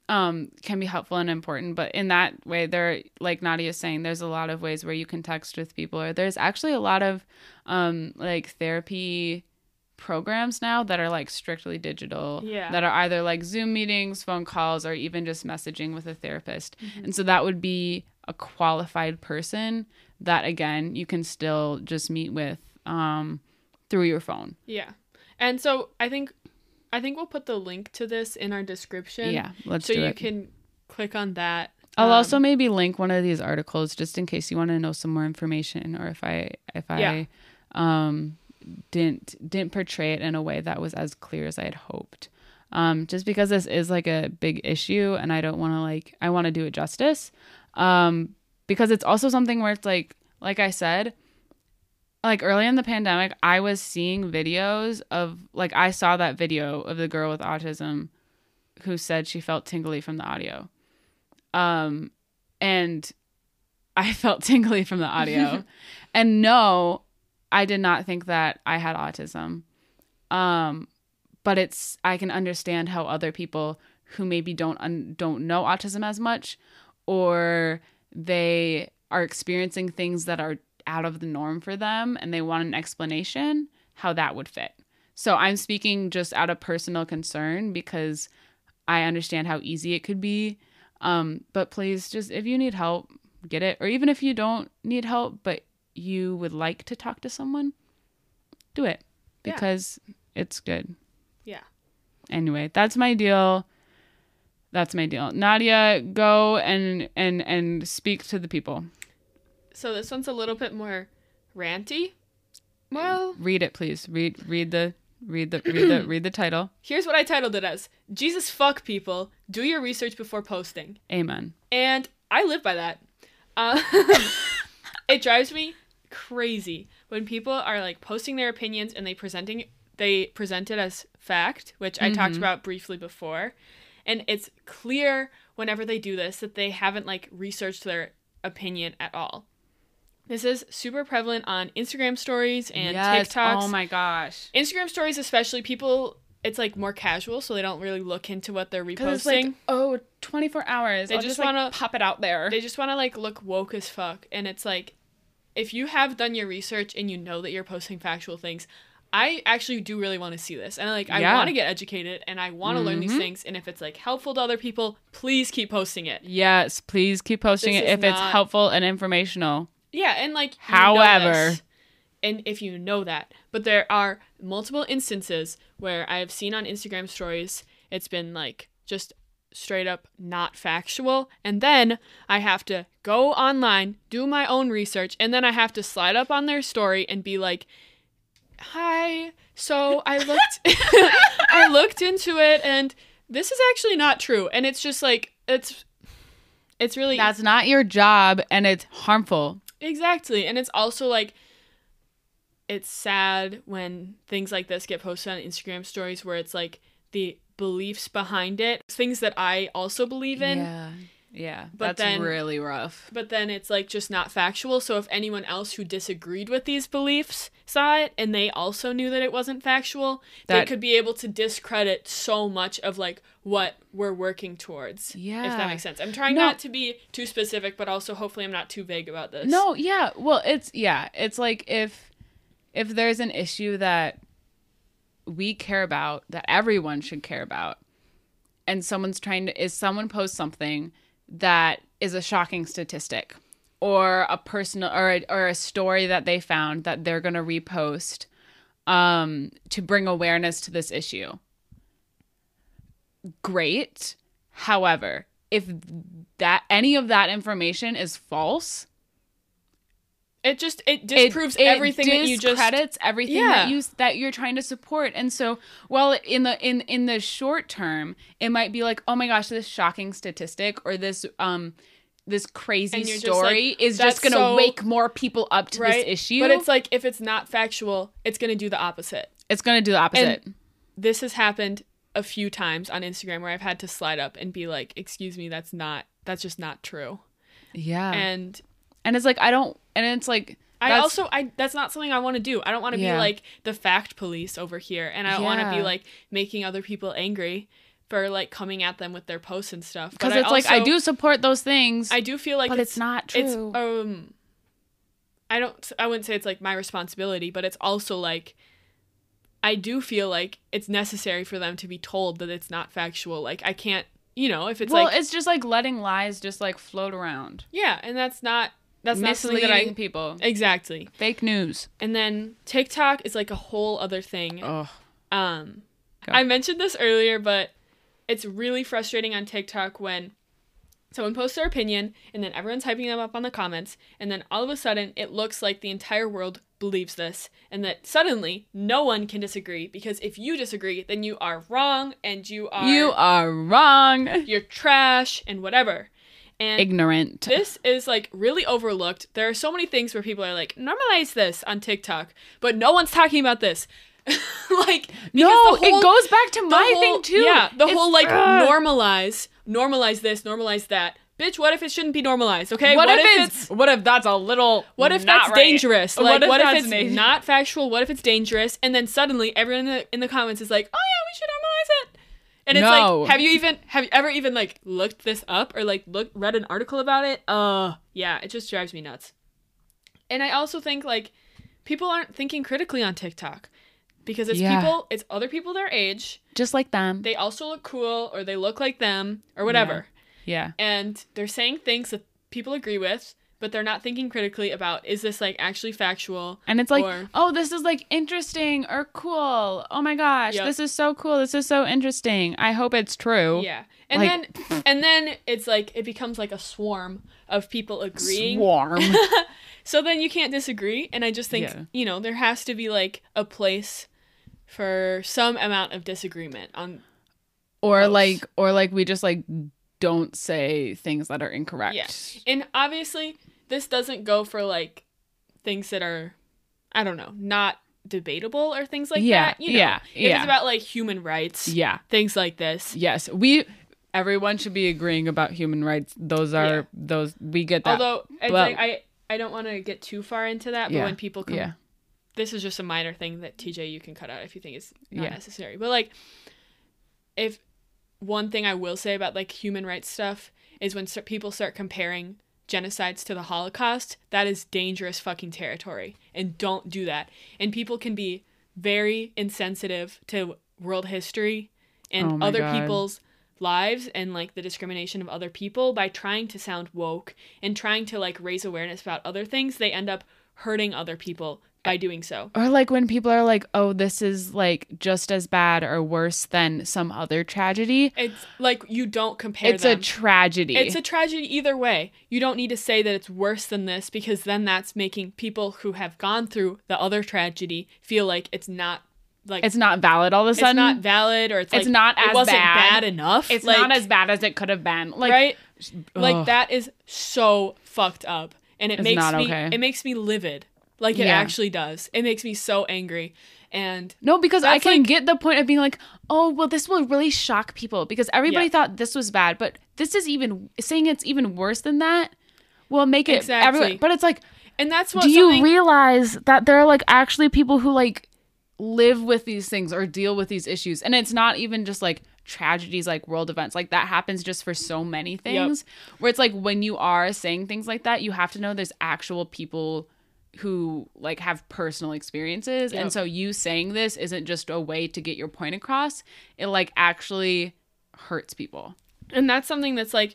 um can be helpful and important but in that way there like Nadia is saying there's a lot of ways where you can text with people or there's actually a lot of um like therapy programs now that are like strictly digital Yeah. that are either like zoom meetings phone calls or even just messaging with a therapist and so that would be a qualified person that again you can still just meet with um through your phone Yeah. And so I think I think we'll put the link to this in our description. Yeah, let's so you it. can click on that. I'll Um, also maybe link one of these articles just in case you want to know some more information or if I if I um didn't didn't portray it in a way that was as clear as I had hoped. Um just because this is like a big issue and I don't want to like I want to do it justice. Um because it's also something where it's like like I said like early in the pandemic I was seeing videos of like I saw that video of the girl with autism who said she felt tingly from the audio um and i felt tingly from the audio and no i did not think that i had autism. Um but it's i can understand how other people who maybe don't un- don't know autism as much or they are experiencing things that are out of the norm for them and they want an explanation how that would fit. So i'm speaking just out of personal concern because i understand how easy it could be. Um, but please, just if you need help, get it. Or even if you don't need help, but you would like to talk to someone, do it Yeah. because it's good. Yeah. Anyway, that's my deal. That's my deal. Nadia, go and and and speak to the people. So this one's a little bit more ranty. Well, Read it, please. Read read the read the read the read the title. here's what I titled it as: Jesus fuck people. Do your research before posting. Amen. And I live by that. Uh, it drives me crazy when people are like posting their opinions and they presenting they present it as fact, which I talked mm-hmm. about briefly before. And it's clear whenever they do this that they haven't like researched their opinion at all. This is super prevalent on Instagram stories and yes. Oh TikToks. Oh my gosh. Instagram stories especially people it's like more casual so they don't really look into what they're Because it's reposting. like, oh, 24 hours. They I'll just just, like, wanna- pop it out there. they just want to like look woke as fuck and it's like if you have done your research and you know that you're posting factual things i actually do really want to see this and like i Yeah. want to get educated and i want to learn these Mhm. things and if it's like helpful to other people please keep posting it Yes, please keep posting This it if it's helpful and informational. yeah and like However- this, and if you know that but there are multiple instances where i have seen on instagram stories it's been like just straight up not factual and then i have to go online do my own research and then i have to slide up on their story and be like hi so i looked i looked into it and this is actually not true and it's just like it's it's really That's not your job and it's harmful. Exactly. And it's also like it's sad when things like this get posted on Instagram stories where it's like the beliefs behind it, things that I also believe in, Yeah. Yeah. But that's then- really rough. but then it's like just not factual. So if anyone else who disagreed with these beliefs saw it and they also knew that it wasn't factual, they could be able to discredit so much of like what we're working towards. Yeah. If that makes sense. I'm trying No. not to be too specific, but also hopefully I'm not too vague about this. No, yeah. Well, it's yeah, it's like if if there's an issue that we care about that everyone should care about. And someone's trying to is someone post something that is a shocking statistic or a personal or a, or a story that they found that they're going to repost um to bring awareness to this issue. Great. However if that any of that information is false It just it disproves it, it everything that you just discredits everything Yeah. that you that you're trying to support and so while in the in in the short term it might be like oh my gosh this shocking statistic or this um this crazy And you're just story like, is just gonna so- wake more people up to right? this issue But it's like if it's not factual, it's gonna do the opposite. it's gonna do the opposite This has happened a few times on Instagram where I've had to slide up and be like, "Excuse me, that's not that's just not true." yeah and, And it's like i don't and it's like I also I that's not something I want to do. I don't want to Yeah. be like the fact police over here, and I don't want to be like making other people angry for like coming at them with their posts and stuff. because it's like i do support those things I do feel like but it's, not true it's um i don't i wouldn't say it's like my responsibility but it's also like i do feel like it's necessary for them to be told that it's not factual like i can't you know if it's well like it's just like letting lies just like float around yeah and that's not that's not something that misleading i people exactly fake news and then tiktok is like a whole other thing oh Um, Go. I mentioned this earlier, but it's really frustrating on TikTok when someone posts their opinion and then everyone's hyping them up on the comments, and then all of a sudden it looks like the entire world believes this, and that suddenly no one can disagree because if you disagree, then you are wrong and you are You are wrong. you're trash and whatever. And Ignorant. this is like really overlooked. There are so many things where people are like, normalize this on TikTok, but no one's talking about this. like, no, whole- it goes back to my whole- thing too. Yeah, the It's- whole like ugh. normalize, normalize this, normalize that. Bitch, what if it shouldn't be normalized? Okay, What, if, it's, what if that's a little what if that's right? dangerous? Like, what if, that's it's na- not factual? What if it's dangerous? And then suddenly everyone in the, in the comments is like, "Oh yeah, we should normalize it." And it's No. like, have you even have you ever even like looked this up or like look read an article about it? Uh, yeah, it just drives me nuts. And I also think like people aren't thinking critically on TikTok because it's Yeah. people, it's other people their age. just like them. They also look cool or they look like them or whatever yeah. and they're saying things that people agree with, but they're not thinking critically about is this like actually factual? And it's like, Or- oh, this is like interesting or cool. Oh my gosh, Yep. this is so cool. This is so interesting. I hope it's true. Yeah. And Like- then and then it's like it becomes like a swarm of people agreeing. Swarm. So then you can't disagree and I just think, Yeah. you know, there has to be like a place for some amount of disagreement on or Gross. like, or like we just like don't say things that are incorrect. Yeah. And obviously, this doesn't go for like things that are, I don't know, not debatable or things like Yeah, that. You know, yeah, yeah. it's about like human rights, Yeah. things like this. Yes. We. Everyone should be agreeing about human rights. Those are Yeah. those we get that. Although it's Well- like, I, I don't want to get too far into that, but Yeah, when people come, yeah. this is just a minor thing that TJ you can cut out if you think it's not necessary. But like, if one thing I will say about like human rights stuff is when people start comparing genocides to the Holocaust, that is dangerous fucking territory, and don't do that. And people can be very insensitive to world history and Oh other God. people's lives and like the discrimination of other people by trying to sound woke and trying to like raise awareness about other things they end up hurting other people by doing so Or like when people are like, "Oh, this is like just as bad or worse than some other tragedy." it's like you don't compare It's a tragedy. it's a tragedy either way you don't need to say that it's worse than this because then that's making people who have gone through the other tragedy feel like it's not like it's not valid all of a sudden. it's not valid or it's like It's not it as wasn't bad. bad, enough it's like, not as bad as it could have been. Like right like that is so fucked up and it It's makes not me okay. it makes me livid like it Yeah. actually does it makes me so angry and No, because I can like- get the point of being like, oh, well, this will really shock people because everybody Yeah. thought this was bad, but this is even saying it's even worse than that will make it Exactly. everyone. But it's like, and that's what do you realize that there are like actually people who like live with these things or deal with these issues, and it's not even just like tragedies like world events like that happens just for so many things where it's like when you are saying things like that you have to know there's actual people who like have personal experiences Yep. and so you saying this isn't just a way to get your point across it like actually hurts people and that's something that's like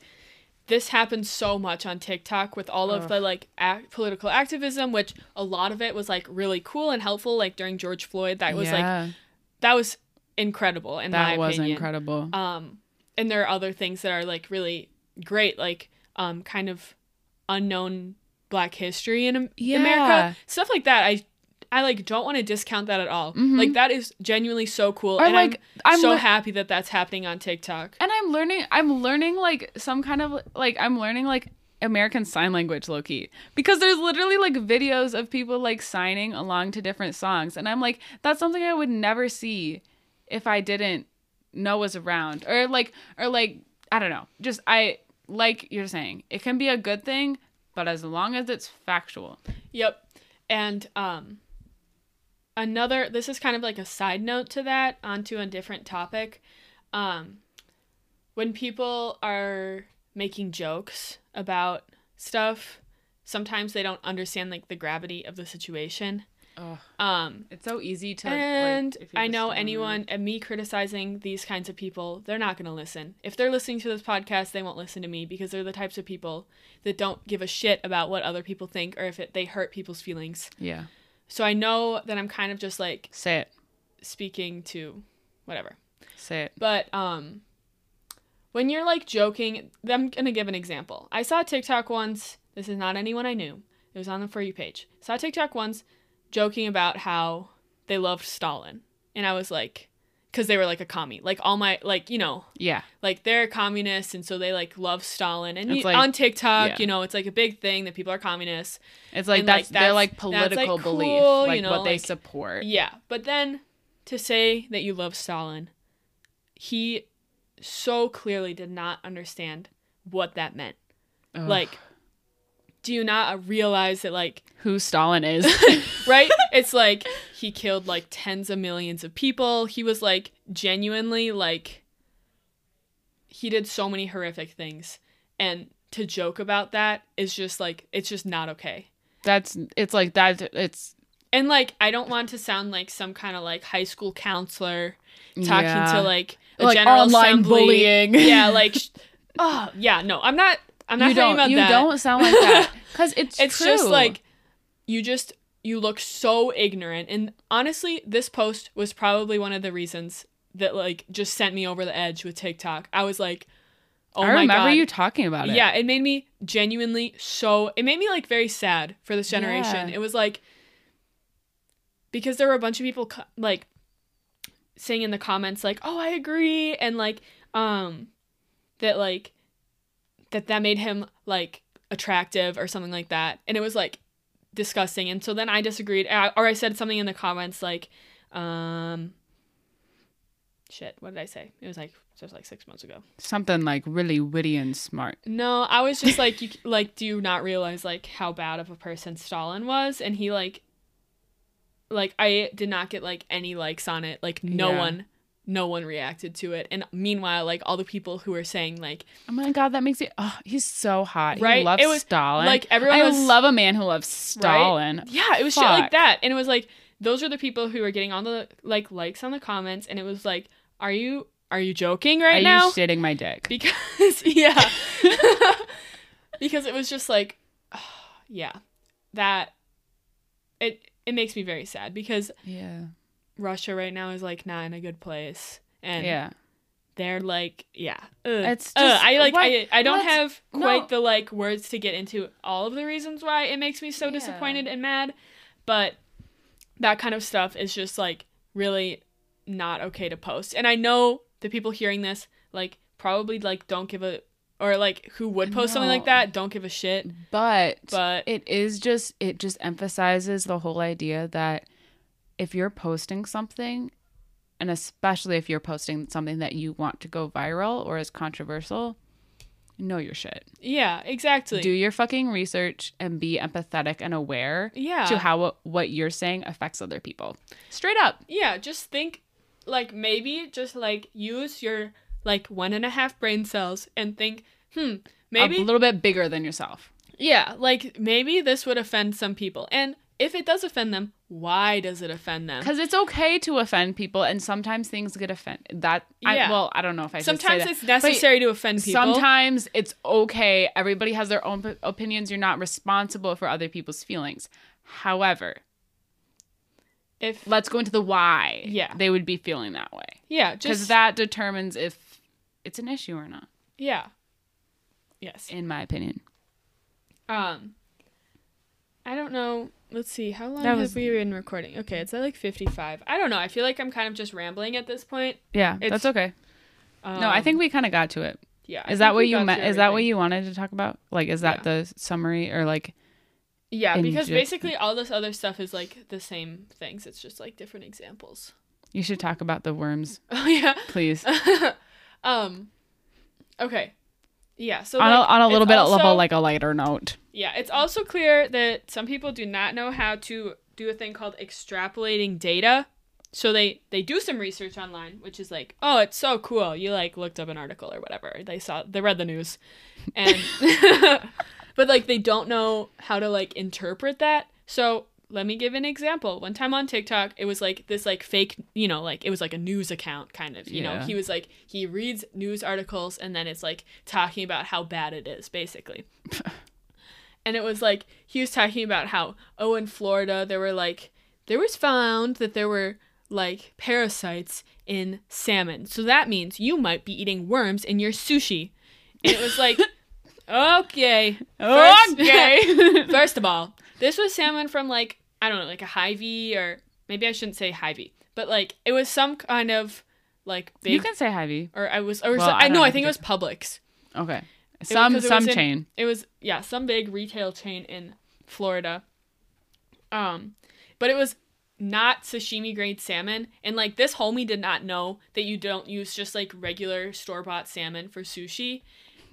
this happens so much on TikTok with all of the like ac political activism, which a lot of it was like really cool and helpful. Like during George Floyd, that was like that was incredible in my that was opinion. incredible Um, and there are other things that are like really great, like um, kind of unknown Black history in Yeah. America, stuff like that. I I like don't want to discount that at all. Like that is genuinely so cool, Mm-hmm. Or, and like, I'm, I'm so lear- happy that that's happening on TikTok. and i'm learning i'm learning like some kind of like i'm learning like american sign language low key because there's literally like videos of people like signing along to different songs and i'm like that's something i would never see if i didn't know was around or like or like i don't know just i like you're saying it can be a good thing but as long as it's factual Yep. And um another this is kind of like a side note to that onto a different topic. Um when people are making jokes about stuff, sometimes they don't understand like the gravity of the situation. Ugh. Um it's so easy to and like, if I know anyone and me criticizing these kinds of people, they're not going to listen. If they're listening to this podcast, they won't listen to me because they're the types of people that don't give a shit about what other people think or if it, they hurt people's feelings. yeah So I know that I'm kind of just like say it speaking to whatever. Say it. But um when you're like joking, I'm going to give an example. I saw a TikTok once. This is not anyone I knew. It was on the For You page. Saw TikTok once joking about how they loved Stalin. And I was like, because they were like a commie. Like all my, like, you know, Yeah. like they're communists and so they like love Stalin. And you- like- on TikTok, yeah. you know, it's like a big thing that people are communists. It's like that's, like, their that's- like that's, like, political belief, cool, like you know, what they support. Yeah. But then to say that you love Stalin, he so clearly did not understand what that meant. Ugh. Like, do you not realize that, like, who Stalin is. right? it's like he killed like tens of millions of people. He was like genuinely like he did so many horrific things. And to joke about that is just like it's just not okay. that's it's like that. It's And like I don't want to sound like some kind of like high school counselor talking Yeah. to like a Like general online assembly. bullying. Yeah, like oh yeah, no, I'm not. I'm not you talking don't about you that. You don't sound like that because it's it's true. just like you just you look so ignorant and honestly this post was probably one of the reasons that like just sent me over the edge with tiktok i was like oh I my remember god you talking about it. yeah it made me genuinely so it made me like very sad for this generation Yeah. it was like because there were a bunch of people co- like saying in the comments like oh i agree and like um that like that that made him like attractive or something like that and it was like disgusting and so then i disagreed I- or i said something in the comments like um shit what did i say it was like it was like six months ago something like really witty and smart. no, I was just like, you like, do you not realize like how bad of a person Stalin was? And he like, like I did not get like any likes on it. Like no Yeah. one, no one reacted to it. And meanwhile, like all the people who were saying like, Oh my god, that makes it. Oh, he's so hot. Right? He loves It was- Stalin. like, everyone I was- love a man who loves Stalin. yeah, it was shit like that. And it was like those are the people who were getting all the like likes on the comments. And it was like, are you are you joking right Are now? you shitting my dick? because yeah because it was just like yeah that it it makes me very sad because yeah. Russia right now is like not in a good place and Yeah. they're like yeah ugh, It's ugh. i like what- I, I don't have quite no. the like words to get into all of the reasons why it makes me so Yeah. disappointed and mad but that kind of stuff is just like really not okay to post and i know the people hearing this like probably like don't give a or like who would post something like that don't give a shit But but it is just it just emphasizes the whole idea that if you're posting something and especially if you're posting something that you want to go viral or is controversial, know your shit. yeah exactly Do your fucking research and be empathetic and aware yeah to how what, what you're saying affects other people. Straight up. yeah just think like maybe just like use your like one and a half brain cells and think hmm maybe a little bit bigger than yourself. yeah like maybe this would offend some people and if it does offend them why does it offend them Because it's okay to offend people, and sometimes things get offended. That I, Yeah. well, I don't know if I sometimes it's necessary to offend people Sometimes it's okay. Everybody has their own opinions. You're not responsible for other people's feelings. However, if let's go into the why. Yeah. they would be feeling that way yeah because that determines if it's an issue or not. yeah yes In my opinion, Um, I don't know. Let's see. How long That have was- we been recording? Okay, it's at like fifty-five. I don't know. I feel like I'm kind of just rambling at this point. yeah, It's- that's okay. Um, no, I think we kind of got to it. yeah. I Is that what you meant? Is that what you wanted to talk about? Like, is that Yeah. the summary or like? Yeah, because ju- basically all this other stuff is like the same things. It's just like different examples. You should talk about the worms, Oh yeah. please. um. Okay. Yeah. So on, like, a, on a little bit also- of a, like a lighter note. Yeah, it's also clear that some people do not know how to do a thing called extrapolating data. So they they do some research online, which is like, oh, it's so cool. You like looked up an article or whatever. They saw they read the news. And but like they don't know how to like interpret that. So let me give an example. One time on TikTok, it was like this like fake, you know, like it was like a news account kind of, you know. He was like he reads news articles and then it's like talking about how bad it is basically and it was like he was talking about how oh in Florida there were like there was found that there were like parasites in salmon. So that means you might be eating worms in your sushi. And it was like, okay. First- Okay. First of all, this was salmon from like, I don't know, like a Hy-Vee or maybe I shouldn't say Hy-Vee, but like it was some kind of like big you can say Hy-Vee. or I was or Well, so- I know I think it was Publix. Okay. Some it some in- chain. It was yeah, some big retail chain in Florida. Um, but it was not sashimi grade salmon, and like this homie did not know that you don't use just like regular store bought salmon for sushi.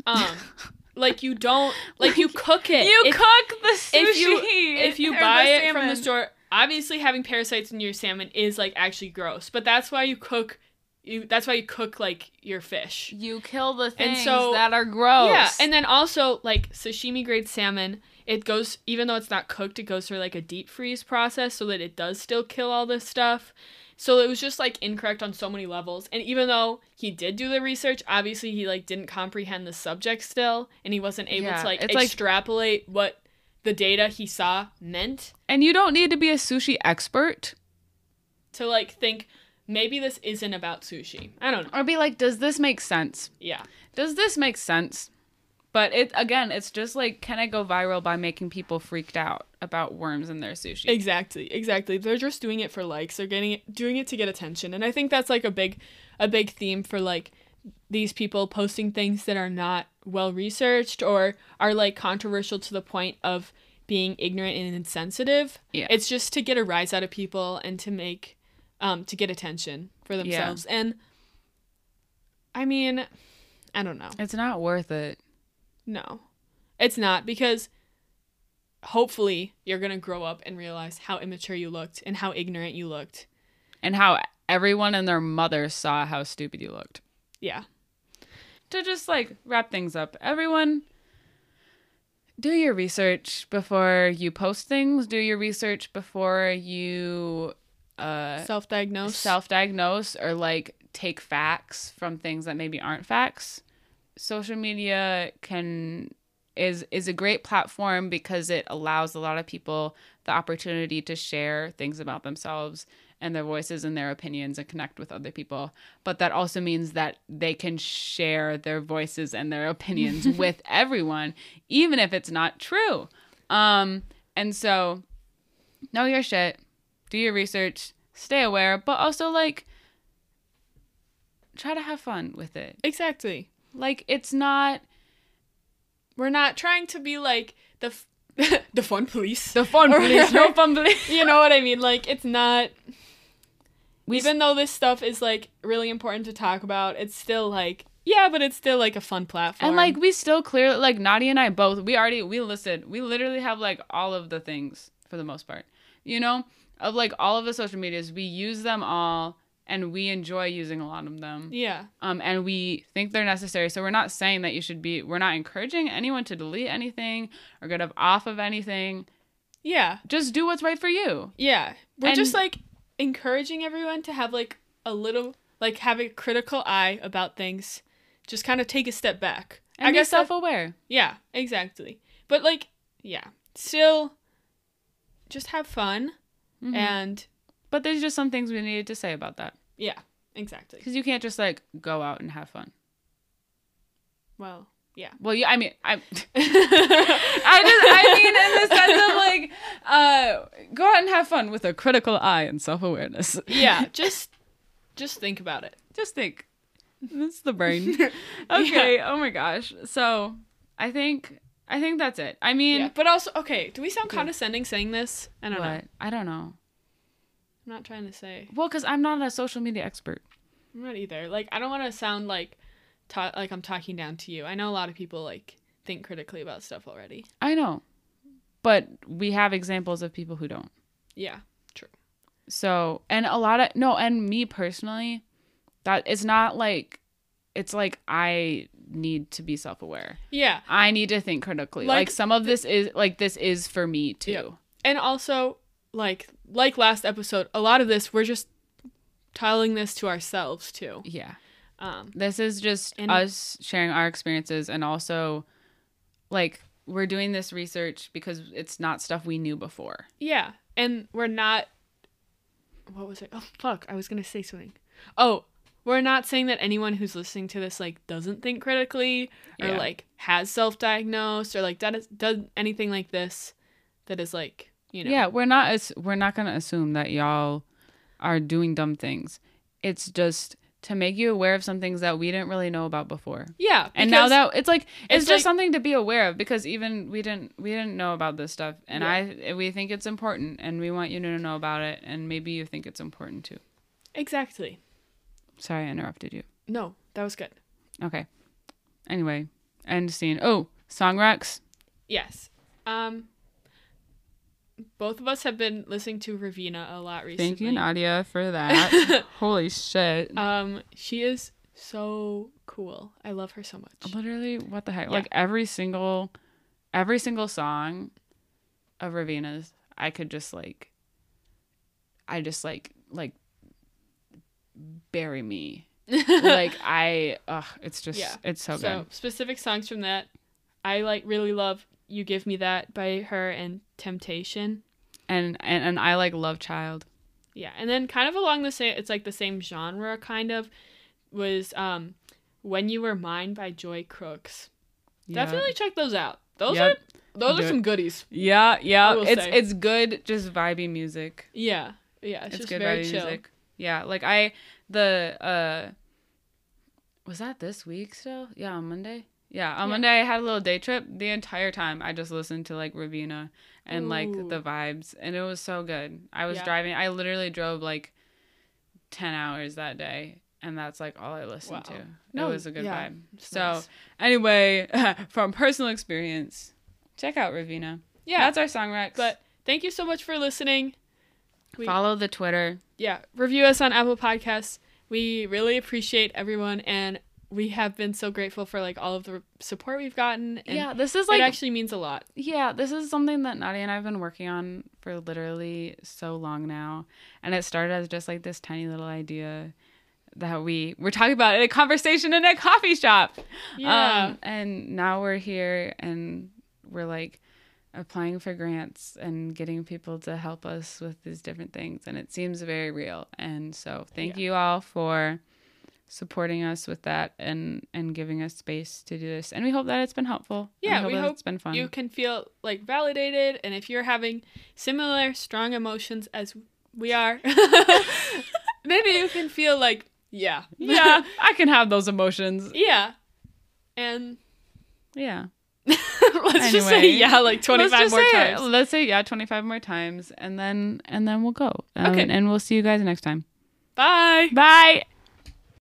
Um, like you don't like you cook it. You If- cook the sushi. if you if you buy it from the store. Obviously, having parasites in your salmon is like actually gross, but that's why you cook. You that's why you cook like your fish. you kill the things so- that are gross. Yeah, and then also like sashimi grade salmon, it goes even though it's not cooked, it goes through like a deep freeze process so that it does still kill all this stuff. So it was just like incorrect on so many levels. And even though he did do the research, obviously he like didn't comprehend the subject still and he wasn't able Yeah, to like it's like- extrapolate what the data he saw meant and you don't need to be a sushi expert to like think maybe this isn't about sushi. I don't know. or be like, does this make sense? Yeah. Does this make sense? But it again, it's just like, can I go viral by making people freaked out about worms in their sushi? Exactly, exactly. They're just doing it for likes. They're getting it, doing it to get attention, and I think that's like a big, a big theme for like these people posting things that are not well researched or are like controversial to the point of being ignorant and insensitive. Yeah. It's just to get a rise out of people and to make, um, to get attention for themselves. Yeah. And I mean, I don't know. It's not worth it. No, it's not because hopefully you're going to grow up and realize how immature you looked and how ignorant you looked. And how everyone and their mother saw how stupid you looked. Yeah. to just like wrap things up, everyone do your research before you post things, do your research before you uh Self diagnose. self-diagnose or like take facts from things that maybe aren't facts. Social media can is is a great platform because it allows a lot of people the opportunity to share things about themselves and their voices and their opinions and connect with other people. But that also means that they can share their voices and their opinions with everyone, even if it's not true. Um, and so know your shit, do your research, stay aware, but also like try to have fun with it. Exactly. Like it's not We're not trying to be like the f- the fun police. the fun police, no fun police. you know what I mean? Like it's not We even though this stuff is like really important to talk about, it's still like yeah, but it's still like a fun platform. And like we still clear like Nadia and I both we already we listed we literally have like all of the things for the most part. You know? Of like all of the social medias, we use them all and we enjoy using a lot of them. yeah. Um and we think they're necessary. So we're not saying that you should be we're not encouraging anyone to delete anything or get up off of anything. Yeah. Just do what's right for you. Yeah. We're And- just like encouraging everyone to have like a little like have a critical eye about things. Just kind of take a step back. And I be guess self-aware. Yeah, exactly. But like, yeah, still just have fun Mhm. and But there's just some things we needed to say about that. yeah, exactly. Because you can't just like go out and have fun. Well, yeah. Well, yeah, I mean, I, I just, I mean, in the sense of like, uh, go out and have fun with a critical eye and self awareness. yeah, just just think about it. Just think, it's the brain. Okay. Oh my gosh. So, I think, I think that's it. I mean, Yeah, but also, okay, do we sound condescending saying this? I don't know. I don't know. I'm not trying to say. Well, because I'm not a social media expert. I'm not either. Like, I don't want to sound like ta- like I'm talking down to you. I know a lot of people like think critically about stuff already. I know, but we have examples of people who don't. Yeah. True. So, and a lot of no, and me personally, that it's not like it's like I need to be self-aware. Yeah. I need to think critically. Like, Like, some of this is like this is for me too. And also, like like last episode, a lot of this we're just telling this to ourselves too. Yeah. Um, This is just And- us sharing our experiences and also like we're doing this research because it's not stuff we knew before. yeah, and we're not what was it? Oh fuck, I was gonna say something. Oh, we're not saying that anyone who's listening to this like doesn't think critically or Yeah. like has self-diagnosed or like does does anything like this that is like you know Yeah, we're not as we're not gonna assume that y'all are doing dumb things. It's just to make you aware of some things that we didn't really know about before. yeah And now that it's like it's, it's just like- something to be aware of because even we didn't we didn't know about this stuff and Yeah. I we think it's important and we want you to know about it and maybe you think it's important too. exactly Sorry I interrupted you. no that was good Okay. Anyway, end scene. Oh, song recs. yes um both of us have been listening to Raveena a lot recently. Thank you, Nadia, for that. Holy shit. Um, she is so cool. I love her so much. Literally, what the heck? Yeah. Like every single, every single song of Raveena's, I could just like, I just like like bury me. like I, ugh, it's just, Yeah. it's so, so good. specific songs from that, I like really love "You Give Me That" by her and "Temptation." And and and I like Love Child. Yeah, and then kind of along the same, it's like the same genre kind of was um, "When You Were Mine" by Joy Crookes. Yeah. Definitely check those out. Those Yep. are those Do are it. some goodies. Yeah, yeah. It's say. it's good, just vibey music. Yeah, yeah, it's, it's just good very chill. music. Yeah, like I the uh was that this week still? Yeah, on Monday. Yeah, on Yeah. Monday I had a little day trip. The entire time I just listened to like Raveena and like the vibes, and it was so good. I was Yeah. driving. I literally drove like ten hours that day, and that's like all I listened Wow. to. No, it was a good yeah, vibe. So nice. anyway, from personal experience, check out Raveena. yeah, That's our song recs. but thank you so much for listening. We- follow the Twitter. yeah, review us on Apple Podcasts. We really appreciate everyone, and we have been so grateful for like all of the support we've gotten. And yeah, this is it like actually means a lot. Yeah, this is something that Nadia and I have been working on for literally so long now. And it started as just like this tiny little idea that we were talking about in a conversation in a coffee shop. Yeah, Um, and now we're here and we're like applying for grants and getting people to help us with these different things. And it seems very real. And so thank Yeah. you all for supporting us with that and and giving us space to do this and we hope that it's been helpful Yeah, we that hope it's been fun you can feel like validated, and if you're having similar strong emotions as we are, maybe you can feel like yeah, yeah, I can have those emotions. yeah, and Yeah. let's just say yeah like 25 Let's more it. times. Let's say yeah, 25 more times and then and then we'll go. Um, Okay. And we'll see you guys next time. Bye. Bye.